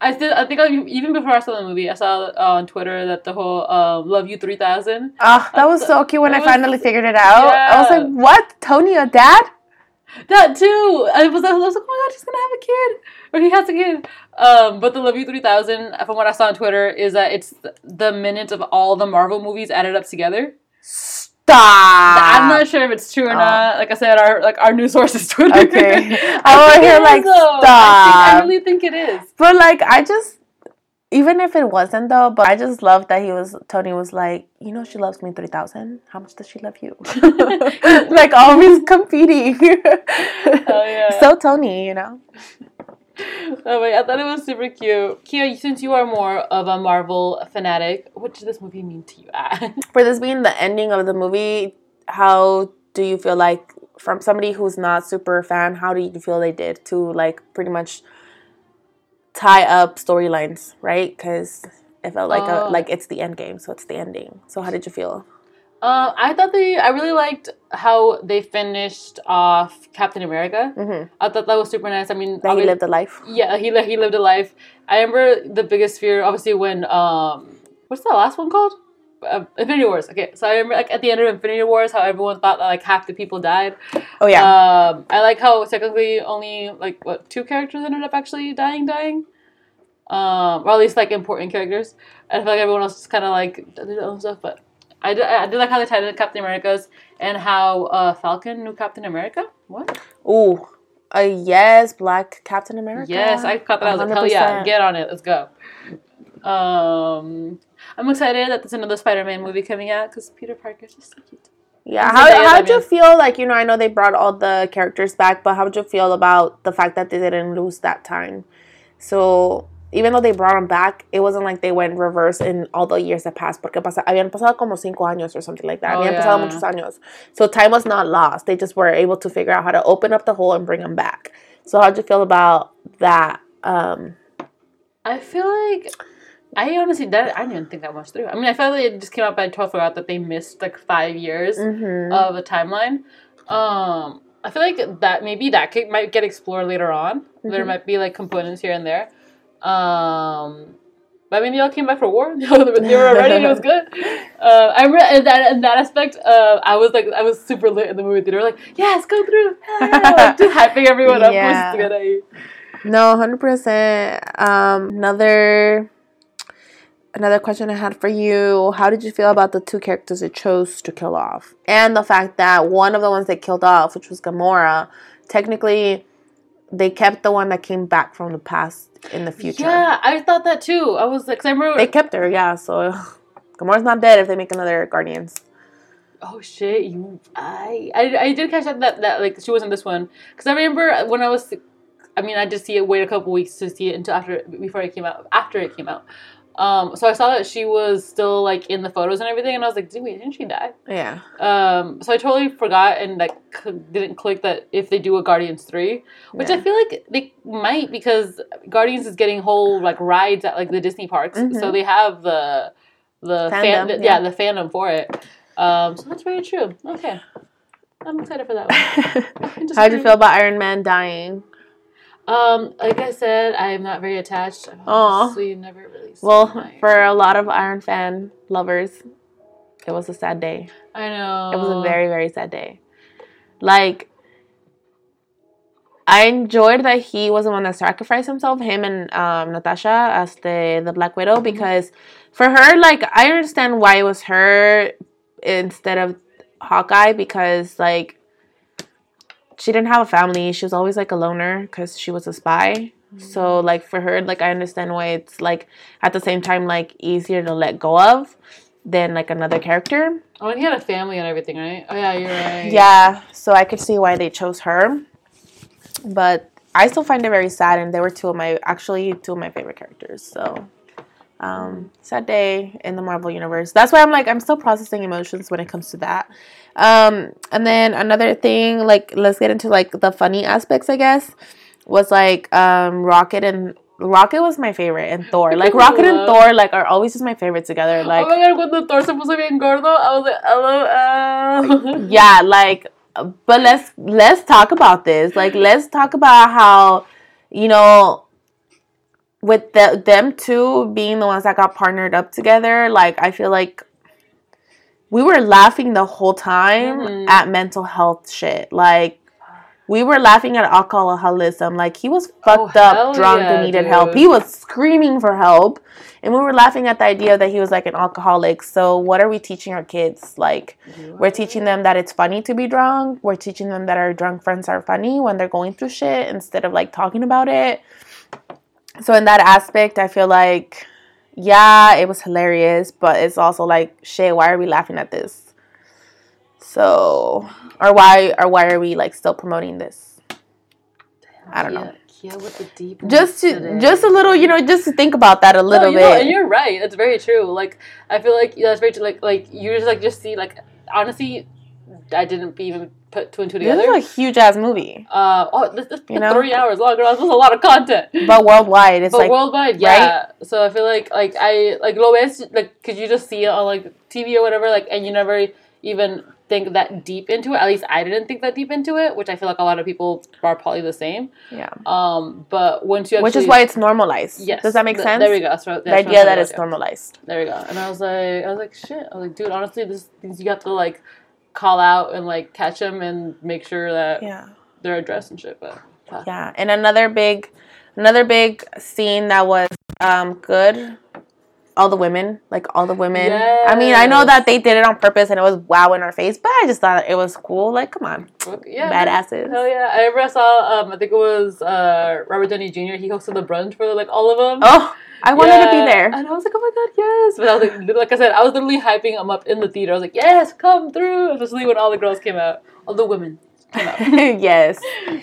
S1: I still, I think I, even before I saw the movie, I saw uh, on Twitter that the whole um, "Love You 3000."
S2: Ah, that was so cute when I
S1: was-
S2: finally figued it out. I was like, "What? Tony, a dad?"
S1: That too. I was, I was like, oh my god, she's gonna have a kid, or he has a kid. Um, but the Love You Three Thousand, from what I saw on Twitter, is that it's the minute of all the Marvel movies added up together.
S2: Stop.
S1: I'm not sure if it's true or
S2: Oh.
S1: not. Like I said, our like our news source is Twitter.
S2: Okay.
S1: I
S2: was here
S1: it is,
S2: like,
S1: though. I, think. I really think it is.
S2: But like I just even if it wasn't though, but I just love that he was Tony was like, you know she loves me three thousand. How much does she love you? like always competing.
S1: Oh yeah.
S2: So Tony, you know.
S1: Oh wait, I thought it was super cute. Kia, since you are more of a Marvel fanatic, what does this movie mean to you? At?
S2: For this being the ending of the movie, how do you feel like from somebody who's not super fan, how do you feel they did to like pretty much tie up storylines, right? Because it felt like
S1: Oh.
S2: a uh. like it's the end game, so it's the ending. So how did you feel?
S1: Um, I thought they, I really liked how they finished off Captain America.
S2: Mm-hmm.
S1: I thought that was super nice. I mean,
S2: That he lived a life.
S1: Yeah, he he lived a life. I remember the biggest fear, obviously, when um, what's the last one called? Uh, Infinity Wars. Okay, so I remember like at the end of Infinity Wars, how everyone thought that like half the people died.
S2: Oh yeah.
S1: Um, I like how technically only like what two characters ended up actually dying, dying. Um, or at least like important characters. I feel like everyone else just kind of like did their own stuff, but I did, I did like how they in Captain America's and how uh, Falcon knew Captain America. What?
S2: Ooh. Uh, yes, Black Captain America.
S1: Yes, I caught that. I was like, hell yeah, get on it, let's go. Um, I'm excited that there's another Spider-Man movie coming out because Peter Parker's just so cute.
S2: Yeah. How how'd
S1: I
S2: you feel like you know I know they brought all the characters back, but how'd you feel about the fact that they didn't lose that time? So even though they brought them back, it wasn't like they went reverse in all the years that passed. Porque pasa, habían pasado como cinco años or something like that.
S1: Oh,
S2: habían pasado muchos años. So time was not lost. They just were able to figure out how to open up the hole and bring them back. So how'd you feel about that? Um,
S1: I feel like I honestly that I didn't even think that much through. I mean, I felt like it just came out, by twelve. forgot that they missed like five years
S2: mhm.
S1: of a timeline. Um, I feel like that maybe that could, might get explored later on. There
S2: Mhm.
S1: might be like components here and there. Um, but I mean, they all came back for war. they were ready. It was good. Uh, I remember in that in that aspect. Uh, I was like, I was super lit in the movie theater. Like, yes, go through. Like, just hyping everyone up.
S2: Yeah.
S1: Was good at you.
S2: No, hundred percent. Um, another another question I had for you: How did you feel about the two characters they chose to kill off, and the fact that one of the ones they killed off, which was Gamora, technically they kept the one that came back from the past in the future.
S1: Yeah, I thought that too. I was like, I remember.
S2: They kept her, yeah. So Gamora's not dead if they make another Guardians.
S1: Oh shit! You, I, I, I did catch that that, that like she wasn't this one because I remember when I was, I mean, I did see it. Wait a couple weeks to see it until after before it came out. After it came out, um, so I saw that she was still like in the photos and everything, and I was like, wait, didn't she die?
S2: Yeah.
S1: Um, so I totally forgot and like c- didn't click that if they do a Guardians three, which I feel like they might because Guardians is getting whole like rides at like the Disney parks,
S2: Mhm.
S1: so they have the the fan, yeah.
S2: yeah.
S1: the fandom for it. Um, so that's very true. Okay, I'm excited for that one.
S2: How'd you feel about Iron Man dying?
S1: Um, like I said, I am not very attached. I've
S2: Aw.
S1: never really.
S2: Well, for a lot of Iron fan lovers, it was a sad day.
S1: I know
S2: It was a very, very sad day. Like, I enjoyed that he was the one that sacrificed himself, him and um, Natasha as the, the Black Widow, because for her, like, I understand why it was her instead of Hawkeye, because, like, she didn't have a family. She was always, like, a loner because she was a spy. So, mm. like, for her, like, I understand why it's, like, at the same time, like, easier to let go of than, like, another character.
S1: Oh, and he had a family and everything, right? Oh yeah, you're right.
S2: Yeah, so I could see why they chose her. But I still find it very sad, and they were two of my actually two of my favorite characters. So um, sad day in the Marvel universe. That's why I'm like I'm still processing emotions when it comes to that. Um, and then another thing, like let's get into like the funny aspects, I guess, was like um, Rocket and Rocket was my favorite, and Thor. Like Rocket and Thor, like are always just my favorite together. Like
S1: oh my god, cuando Thor se puso bien gordo, I was like, hello.
S2: yeah like but let's let's talk about this like let's talk about how you know with the, them two being the ones that got partnered up together like i feel like we were laughing the whole time
S1: Mhm.
S2: at mental health shit like we were laughing at alcoholism. Like he was
S1: Oh,
S2: fucked up, drunk,
S1: yeah,
S2: and needed
S1: dude.
S2: help. He was screaming for help, and we were laughing at the idea that he was like an alcoholic. So what are we teaching our kids? Like we're teaching them that it's funny to be drunk. We're teaching them that our drunk friends are funny when they're going through shit instead of like talking about it. So in that aspect, I feel like yeah, it was hilarious, but it's also like shit, why are we laughing at this? So or why or why are we like still promoting this? I don't know.
S1: Kia with the deep.
S2: Just to
S1: today.
S2: just a little, you know, just to think about that a
S1: No,
S2: little
S1: you know,
S2: bit.
S1: and you're right. It's very true. Like I feel like that's very true. Like like you just like just see like honestly, I didn't even put two and two together.
S2: this is a huge ass movie.
S1: uh oh, this, this
S2: You know?
S1: three hours long. Girl, this is a lot of content.
S2: But worldwide, it's
S1: but
S2: like
S1: worldwide, yeah. So I feel like like I like lo ves like could you just see it on like TV or whatever like and you never even think that deep into it. At least I didn't think that deep into it, which I feel like a lot of people are probably the same.
S2: yeah.
S1: Um, but once you actually,
S2: Which is why it's normalized.
S1: yes,
S2: Does that make
S1: th-
S2: sense?
S1: There we go.
S2: The idea that it's normalized.
S1: There we go. And I was like, I was like, shit. I was like, dude, honestly, this things you have to like call out and like catch them and make sure that
S2: Yeah.
S1: they're addressed and shit. But uh,
S2: Yeah. And another big another big scene that was um good. All the women, like all the women. I mean, I know that they did it on purpose and it was wow in our face, but I just thought it was cool. Like, come on,
S1: yeah,
S2: badasses.
S1: Hell yeah! I remember I saw. Um, I think it was uh, Robert Downey Jr. He hosted the brunch for like all of them.
S2: Oh, I wanted to be there.
S1: and I was like, oh my god, yes! But I was like, like I said, I was literally hyping them up in the theater. I was like, yes, come through! Especially when all the girls came out, all the women came out.
S2: yes.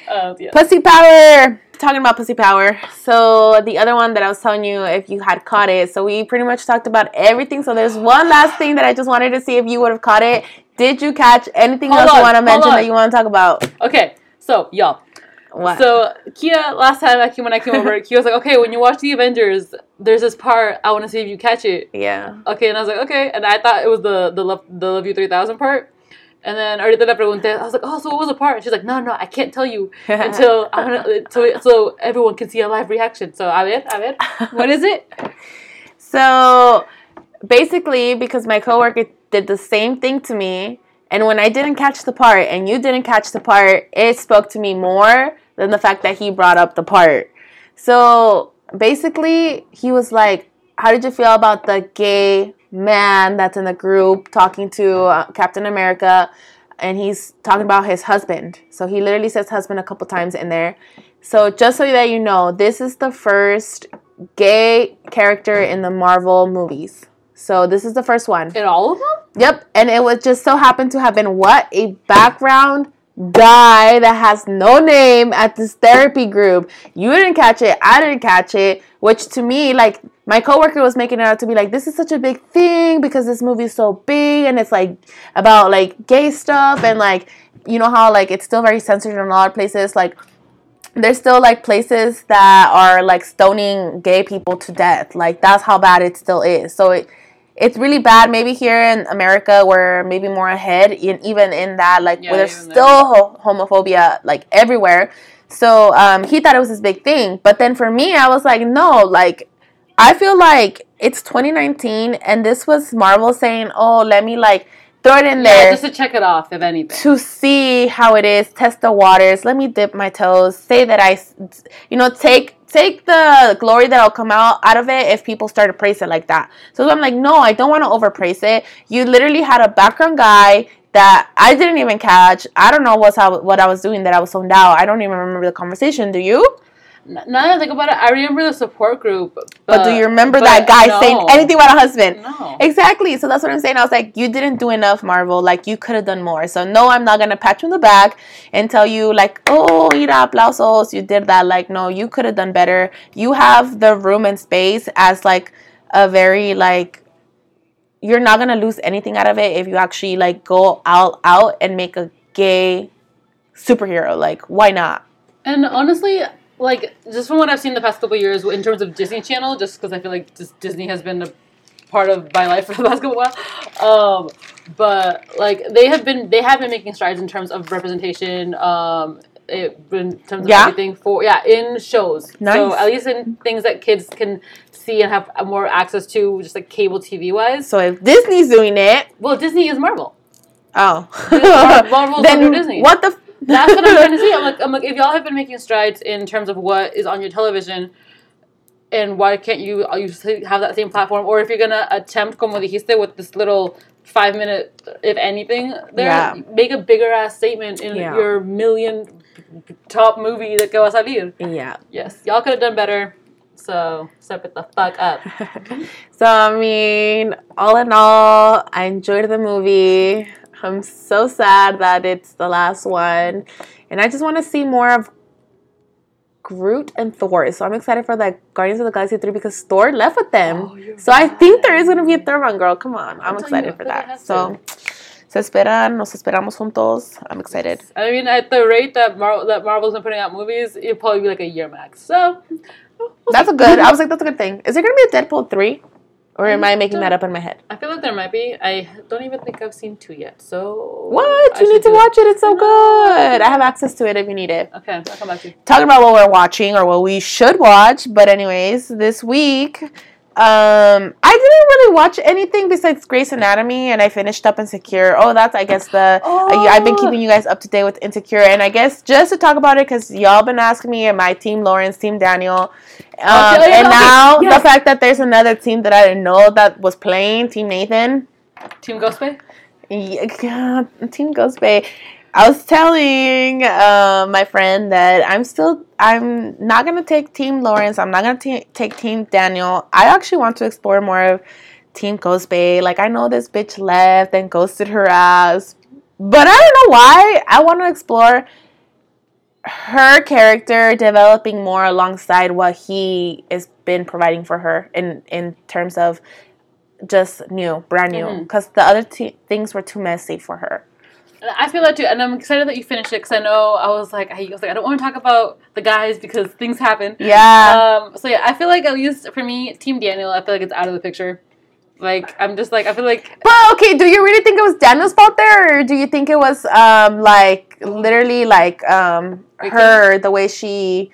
S1: um, yeah.
S2: Pussy power. Talking about pussy power. So the other one that I was telling you, if you had caught it, so we pretty much talked about everything. So there's one last thing that I just wanted to see if you would have caught it. Did you catch anything
S1: Hold
S2: else you want to mention
S1: on.
S2: that you want to talk about?
S1: Okay, so y'all.
S2: What?
S1: So Kia, last time I came when I came over, Kia was like, "Okay, when you watch the Avengers, there's this part I want to see if you catch it."
S2: yeah.
S1: Okay, and I was like, "Okay," and I thought it was the the love the Love You three thousand part. And then ahorita le pregunté, I was like, "Oh, so what was the part?" And she's like, "No, no, I can't tell you until I wanna, so so everyone can see a live reaction." So a ver, a ver, what is it?
S2: So basically, because my coworker did the same thing to me, and when I didn't catch the part and you didn't catch the part, it spoke to me more than the fact that he brought up the part. So basically, he was like, How did you feel about the gay man that's in the group talking to uh, Captain America? And he's talking about his husband. So he literally says husband a couple times in there. So just so that you know, this is the first gay character in the Marvel movies. So this is the first one.
S1: In all of them?
S2: Yep, and it was just so happened to have been what a background guy that has no name at this therapy group. You didn't catch it, I didn't catch it, which to me like my coworker was making it out to be like this is such a big thing because this movie is so big and it's like about like gay stuff and like you know how like it's still very censored in a lot of places like there's still like places that are like stoning gay people to death. Like that's how bad it still is. So it it's really bad. Maybe here in America we're maybe more ahead, in, even in that like
S1: Yeah,
S2: where there's still ho- homophobia like everywhere. So um, he thought it was this big thing, but then for me, I was like, no, like I feel like it's 2019 and this was Marvel saying, oh, let me like throw it in there.
S1: Yeah, just to check it off, if anything.
S2: to see how it is, test the waters. Let me dip my toes. Say that I, you know, take take the glory that'll come out out of it if people start to praise it like that. So I'm like, no, I don't want to overpraise it. You literally had a background guy that I didn't even catch. I don't know what's how, what I was doing that I was zoned out. I don't even remember the conversation. Do you?
S1: Now that I think about it, I remember the support group. But,
S2: But do you remember that guy
S1: no.
S2: saying anything about a husband?
S1: No.
S2: Exactly. So that's what I'm saying. I was like, you didn't do enough, Marvel. Like, you could have done more. So, no, I'm not going to pat you on the back and tell you, like, oh, mira, aplausos, you did that. Like, no, you could have done better. You have the room and space as, like, a very, like, you're not going to lose anything out of it if you actually, like, go out, out and make a gay superhero. Like, why not?
S1: And honestly, like just from what I've seen the past couple years in terms of Disney Channel, just because I feel like just Disney has been a part of my life for the past couple while. Um, but like they have been, they have been making strides in terms of representation. Um, it, in terms of
S2: Yeah?
S1: everything for yeah in shows. So at least in things that kids can see and have more access to, just like cable TV wise.
S2: So, if Disney's doing it,
S1: Well, Disney is Marvel.
S2: oh.
S1: Mar- Marvel's under Disney.
S2: What the.
S1: That's what I'm trying to see. I'm like, I'm like, if y'all have been making strides in terms of what is on your television, and why can't you uh, you have that same platform? Or if you're gonna attempt, como dijiste, with this little five minute, if anything, there,
S2: Yeah.
S1: make a bigger ass statement in
S2: Yeah.
S1: your million top movie that que va a salir.
S2: Yeah.
S1: Yes, y'all could have done better. So step it the fuck up.
S2: So I mean, all in all, I enjoyed the movie. I'm so sad that it's the last one, and I just want to see more of Groot and Thor. So I'm excited for the Guardians of the Galaxy three because Thor left with them.
S1: Oh,
S2: so I think there is gonna be a third one, girl. Come on, I'm
S1: telling
S2: excited for
S1: I feel like it
S2: that. So se esperan, nos esperamos juntos. I'm excited.
S1: I mean, at the rate that Mar- that Marvel's been putting out movies, it'll probably be like a year max. So
S2: That's a good. I was like, that's a good thing. Is there gonna be a Deadpool three, or am
S1: I
S2: I making that up in my head?
S1: I feel like there might be. I don't even think I've seen two yet. So
S2: What?
S1: I
S2: You need to watch it. It's so good. I have access to it if you need it.
S1: Okay, I'll come back to you.
S2: Talking about what we're watching or what we should watch, but anyways, this week, um, I didn't really watch anything besides Grey's Anatomy, and I finished up Insecure. Oh, that's I guess the I, I've been
S1: Oh.
S2: keeping you guys up to date with Insecure, and I guess just to talk about it because y'all been asking me, and my team Lawrence, team Daniel, um, and now
S1: yes.
S2: the fact that there's another team that I didn't know that was playing, Team Nathan.
S1: Team Ghost Bae.
S2: Yeah, God, Team Ghost Bae. I was telling uh, my friend that I'm still I'm not gonna take Team Lawrence. I'm not gonna ta- take Team Daniel. I actually want to explore more of Team Ghost Bae. Like I know this bitch left and ghosted her ass, but I don't know why. I want to explore her character developing more alongside what he has been providing for her in in terms of just new, brand new. Because the other t- things were too messy for her.
S1: I feel that too, and I'm excited that you finished it because I know I was like, I was like, I don't want to talk about the guys because things happen.
S2: Yeah.
S1: Um. So yeah, I feel like at least for me, Team Daniel, I feel like it's out of the picture. Like I'm just like I feel like
S2: but okay, do you really think it was Daniel's fault there, or do you think it was um like literally like um her the way she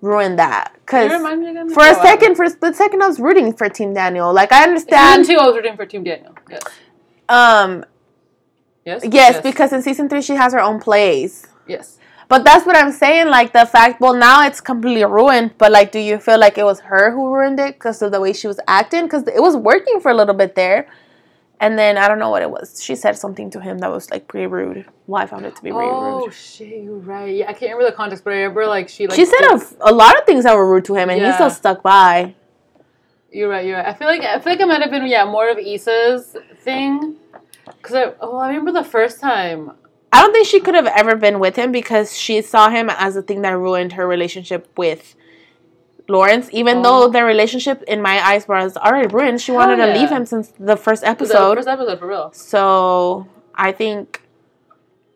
S2: ruined that? Because
S1: you remind me again?
S2: for a
S1: Oh,
S2: second, for a split second, I was rooting for Team Daniel. Like I understand.
S1: two, I was rooting for Team Daniel. Yes.
S2: Um.
S1: Yes.
S2: Yes, because in season three she has her own plays.
S1: yes.
S2: But that's what I'm saying. Like the fact, well, now it's completely ruined. But like, do you feel like it was her who ruined it because of the way she was acting? Because it was working for a little bit there, and then I don't know what it was. She said something to him that was like pretty rude. Well, I found it to be pretty
S1: Oh
S2: rude.
S1: Oh shit, you're right. Yeah, I can't remember the context, but I remember like she like
S2: she said a, a lot of things that were rude to him, and he still stuck by.
S1: You're right. You're right. I feel like I feel like it might have been yeah more of Issa's thing, because I oh I remember the first time.
S2: I don't think she could have ever been with him because she saw him as the thing that ruined her relationship with Lawrence. Even
S1: Oh.
S2: though their relationship, in my eyes, was already ruined, she wanted
S1: Hell
S2: to leave him since the first
S1: The
S2: episode.
S1: first episode for real.
S2: So I think,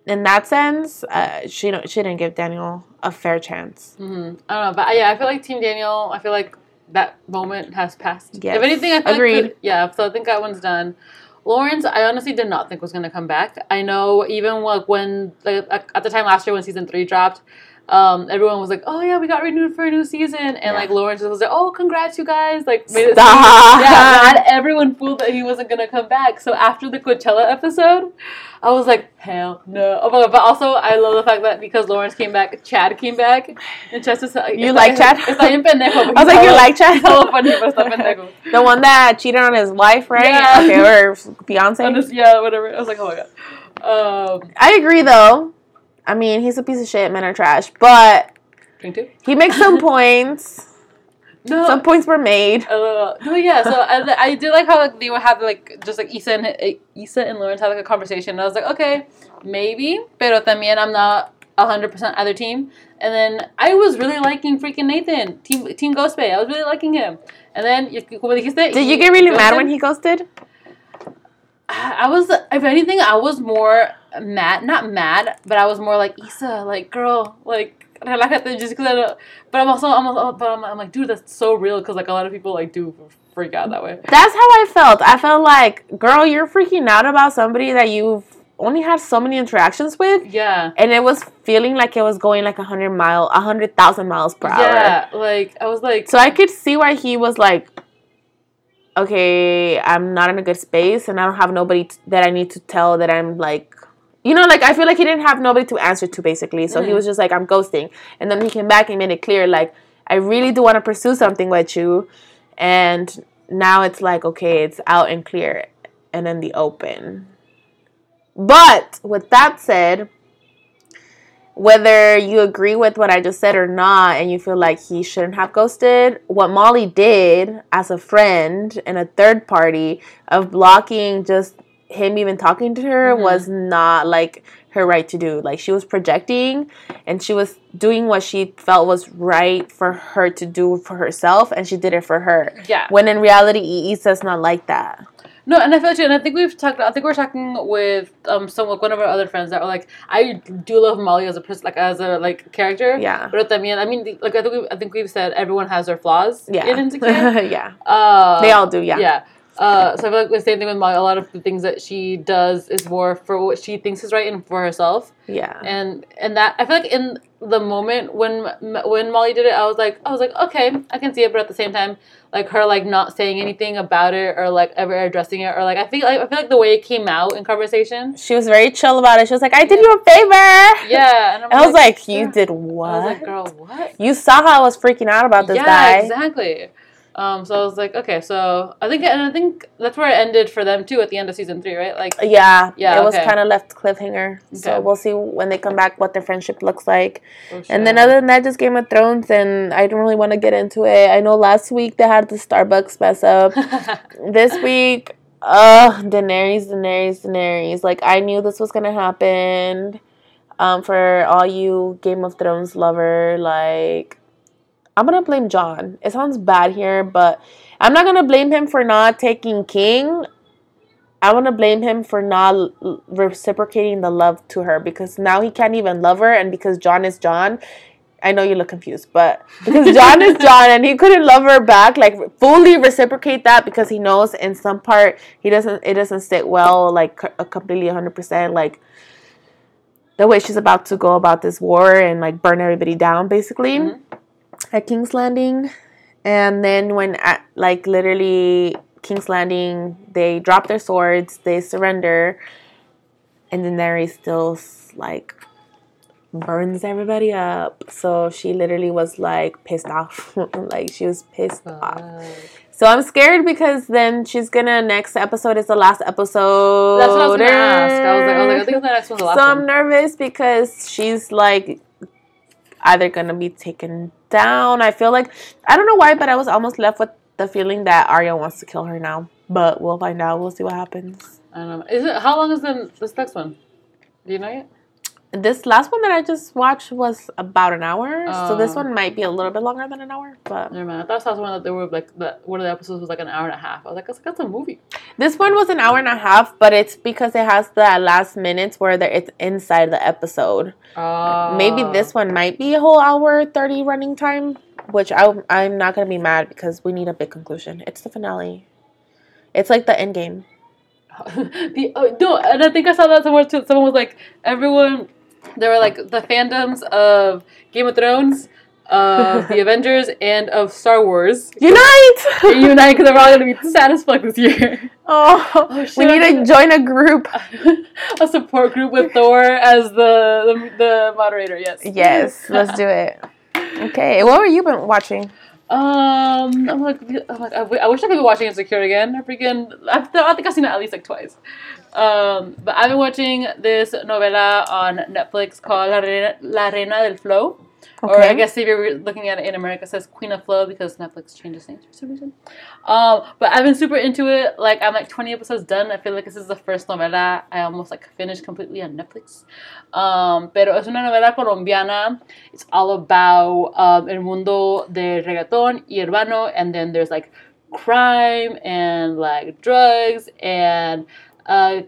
S2: in that sense, uh, she don't, she didn't give Daniel a fair chance.
S1: hmm I don't know, but uh, yeah, I feel like Team Daniel. I feel like that moment has passed.
S2: Yes.
S1: If anything, I
S2: Agreed.
S1: Yeah, so I think that one's done. Lawrence, I honestly did not think was gonna come back. I know even like when like at the time last year when season three dropped, um, everyone was like, "Oh yeah, we got renewed for a new season," and
S2: Yeah.
S1: like Lawrence was like, "Oh, congrats, you guys!" Like made it yeah, had everyone fooled that he wasn't gonna come back. So after the Coachella episode, I was like, hell no. Oh my god! But also, I love the fact that because Lawrence came back, Chad came back, and Chad
S2: You like Chad?
S1: It's like pendejo.
S2: I was like, you like Chad?
S1: He's funny, but pendejo.
S2: The one that cheated on his wife, right?
S1: Yeah.
S2: Okay, or Beyonce.
S1: just, yeah, whatever. I was like, oh my god. Um,
S2: I agree, though. I mean, he's a piece of shit. Men are trash, but he makes some points.
S1: No.
S2: Some points were made.
S1: Uh, no, yeah. So I, I did like how like they would have like just like Issa and eh, Issa and Lawrence had like a conversation. And I was like, okay, maybe, pero también I'm not hundred percent either team. And then I was really liking freaking Nathan, team Team Ghost Bae. I was really liking him. And then y- como dijiste,
S2: Did you get really mad when he ghosted?
S1: I was, if anything, I was more mad. Not mad, but I was more like Issa, like girl, like relájate, just because I don't. But I'm also, I'm also, but I'm, I'm like, dude, that's so real because like a lot of people like do freak out that way.
S2: That's how I felt. I felt like, girl, you're freaking out about somebody that you've only had so many interactions with,
S1: Yeah.
S2: and it was feeling like it was going like a hundred mile, a hundred thousand miles per hour.
S1: Yeah, like I was like,
S2: So I could see why he was like, okay, I'm not in a good space, and I don't have nobody t- that I need to tell that I'm like You know, like I feel like he didn't have nobody to answer to basically. So he
S1: Mhm.
S2: was just like, I'm ghosting. And then he came back and made it clear, like, I really do want to pursue something with you. And now it's like, okay, it's out and clear and in the open. But with that said, whether you agree with what I just said or not, and you feel like he shouldn't have ghosted, what Molly did as a friend and a third party of blocking just him even talking to her
S1: Mhm.
S2: was not like her right to do. Like she was projecting and she was doing what she felt was right for her to do for herself, and she did it for her.
S1: Yeah.
S2: When in reality, Issa's not like that.
S1: No, and I feel like, and I think we've talked. I think we're talking with um some like one of our other friends that were like, I do love Molly as a person, like as a like character.
S2: Yeah.
S1: But también, I mean, like I think we, I think we've said everyone has their flaws.
S2: Yeah.
S1: In insecure.
S2: yeah.
S1: Uh,
S2: They all do, yeah.
S1: Yeah. Uh, so I feel like the same thing with Molly. A lot of the things that she does is more for what she thinks is right and for herself.
S2: Yeah.
S1: And and that I feel like in the moment when when Molly did it, I was like I was like okay, I can see it, but at the same time, like her like not saying anything about it or like ever addressing it or like I feel like I feel like the way it came out in conversation.
S2: She was very chill about it. She was like, I did you a favor.
S1: Yeah, and
S2: I was like,
S1: yeah.
S2: you did
S1: I
S2: what?
S1: was like, girl, what?
S2: you saw how I was freaking out about this
S1: yeah,
S2: guy.
S1: exactly. Um, so I was like, okay, so I think, and I think that's where it ended for them too at the end of season three, right? Like,
S2: Yeah,
S1: Yeah,
S2: It was
S1: okay.
S2: kind of left cliffhanger. So we'll see when they come back what their friendship looks like.
S1: oh,
S2: And then other than that, just Game of Thrones, and I don't really want to get into it. I know last week they had the Starbucks mess up. this week, uh, Daenerys, Daenerys, Daenerys. Like I knew this was gonna happen. Um, for all you Game of Thrones lover, like I'm gonna blame Jon. It sounds bad here, but I'm not gonna blame him for not taking King. I want to blame him for not reciprocating the love to her because now he can't even love her, and because Jon is Jon. I know you look confused, but because Jon is Jon and he couldn't love her back, like fully reciprocate that because he knows in some part he doesn't, it doesn't sit well, like uh, completely 100%, like the way she's about to go about this war and like burn everybody down basically
S1: Mhm.
S2: At King's Landing. And then when at like literally King's Landing, they drop their swords, they surrender, and then Daenerys still like burns everybody up. So she literally was like pissed off, like she was pissed oh,
S1: off.
S2: So I'm scared because then she's gonna next episode is the last episode.
S1: That's what I was gonna ask. I was like, I was like, I think the next one's the last
S2: so I'm nervous because she's like either gonna be taken down. I feel like I don't know why, but I was almost left with the feeling that Arya wants to kill her now. But we'll find out. We'll see what happens.
S1: I don't know. Is it how long is the this next one? Do you know yet?
S2: This last one that I just watched was about an hour, so this
S1: Oh.
S2: one might be a little bit longer than an hour. But
S1: Never mind. I thought I saw someone that they were like that. One of the episodes was like an hour and a half. I was like, that's, that's a movie.
S2: this one was an hour and a half, but it's because it has the last minutes where there- it's inside the episode.
S1: Uh,
S2: Maybe this one might be a whole hour thirty running time, which I I'm not gonna be mad because we need a big conclusion. It's the finale. It's like the end game.
S1: the oh, no, and I think I saw that somewhere too. Someone was like, everyone. There were like the fandoms of Game of Thrones, of the Avengers, and of Star Wars.
S2: Unite!
S1: Unite because they're all gonna be sad as fuck this year.
S2: oh,
S1: Oh, shit,
S2: we need
S1: I'm
S2: to join a group.
S1: a support group with Thor as the the, the moderator. Yes.
S2: Yes, let's do it. Okay, what were you been watching?
S1: Um, I'm like, I'm like I, I wish I could be watching Insecure again. I freaking, I've, I think I've seen it at least like twice. Um, but I've been watching this novela on Netflix called La Reina, La Reina del Flow. Or I guess if you're looking at it in America, it says Queen of Flow because Netflix changes names for some reason. Um, but I've been super into it. Like I'm like 20 episodes done. I feel like this is the first novela I almost like finished completely on Netflix. Um, pero es una novela colombiana. It's all about um, el mundo de reggaeton y urbano, and then there's like crime and like drugs and a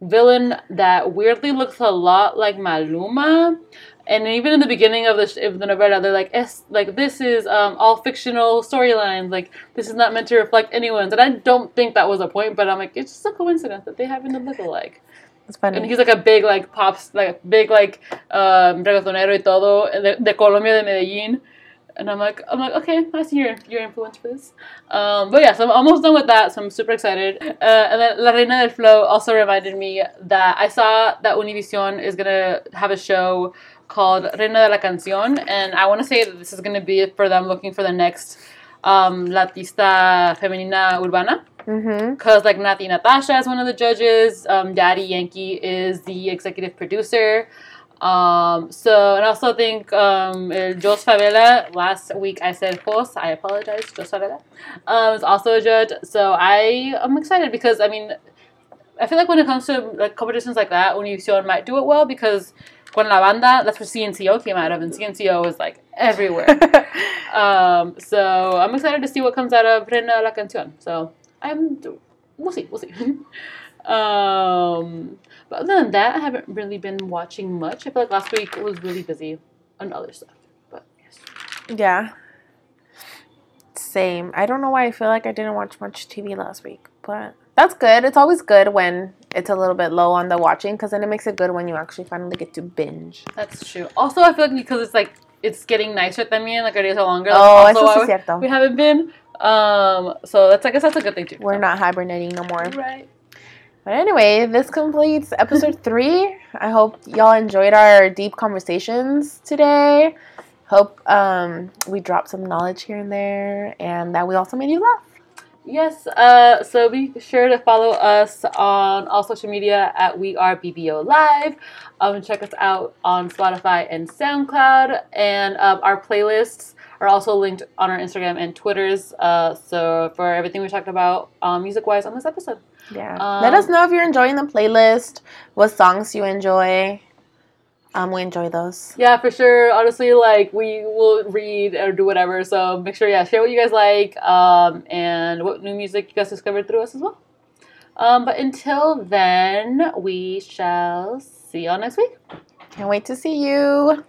S1: villain that weirdly looks a lot like Maluma. And even in the beginning of the sh- of the novela, they're like, "Es like this is um, all fictional storylines. Like this is not meant to reflect anyone's." And I don't think that was a point, but I'm like, it's just a coincidence that they happen to look alike.
S2: It's
S1: And he's like a big like pops like big like um reggaetonero y todo de, de Colombia de Medellín. And I'm like, I'm like, okay, I see your your influence for this. Um, but yeah, so I'm almost done with that, so I'm super excited. Uh, and then La Reina del Flow also reminded me that I saw that Univision is gonna have a show called Reina de la Canción, and I want to say that this is gonna be for them looking for the next um, Latista Femenina Urbana.
S2: Mm-hmm.
S1: Because like Natti Natasha is one of the judges, um, Daddy Yankee is the executive producer. Um, so and also I also think um, uh, Joss Favela. Last week I said Jos. I apologize. Joss Favela um, is also a judge. So I am excited because I mean I feel like when it comes to like competitions like that, Univision might do it well because con la banda that's where CNCO came out of, and CNCO is like everywhere. Um, so I'm excited to see what comes out of Reina la Canción. So I'm, we'll see, we'll see. um, but other than that, I haven't really been watching much. I feel like last week was really busy on other stuff. But yes.
S2: Yeah. Same. I don't know why I feel like I didn't watch much TV last week, but that's good. It's always good when it's a little bit low on the watching because then it makes it good when you actually finally get to binge.
S1: That's true. Also, I feel like because it's like it's getting nicer también, like our days are longer.
S2: Oh,
S1: also
S2: eso
S1: we-
S2: es cierto.
S1: we haven't been. Um, so that's I guess that's a good thing too.
S2: We're not hibernating no more.
S1: right.
S2: But anyway, this completes episode three. I hope y'all enjoyed our deep conversations today. Hope um, we dropped some knowledge here and there, and that we also made you laugh.
S1: Yes, uh, so be sure to follow us on all social media at We Are BBO Live. Um, check us out on Spotify and SoundCloud, and um, our playlists are also linked on our Instagram and Twitters. Uh, so for everything we talked about um, music-wise on this episode.
S2: Yeah.
S1: Um,
S2: Let us know if you're enjoying the playlist, what songs you enjoy. Um, we enjoy those.
S1: Yeah, for sure. Honestly, like we will read or do whatever. So make sure, yeah, share what you guys like, um, and what new music you guys discovered through us as well. Um, but until then, we shall see y'all next week.
S2: Can't wait to see you.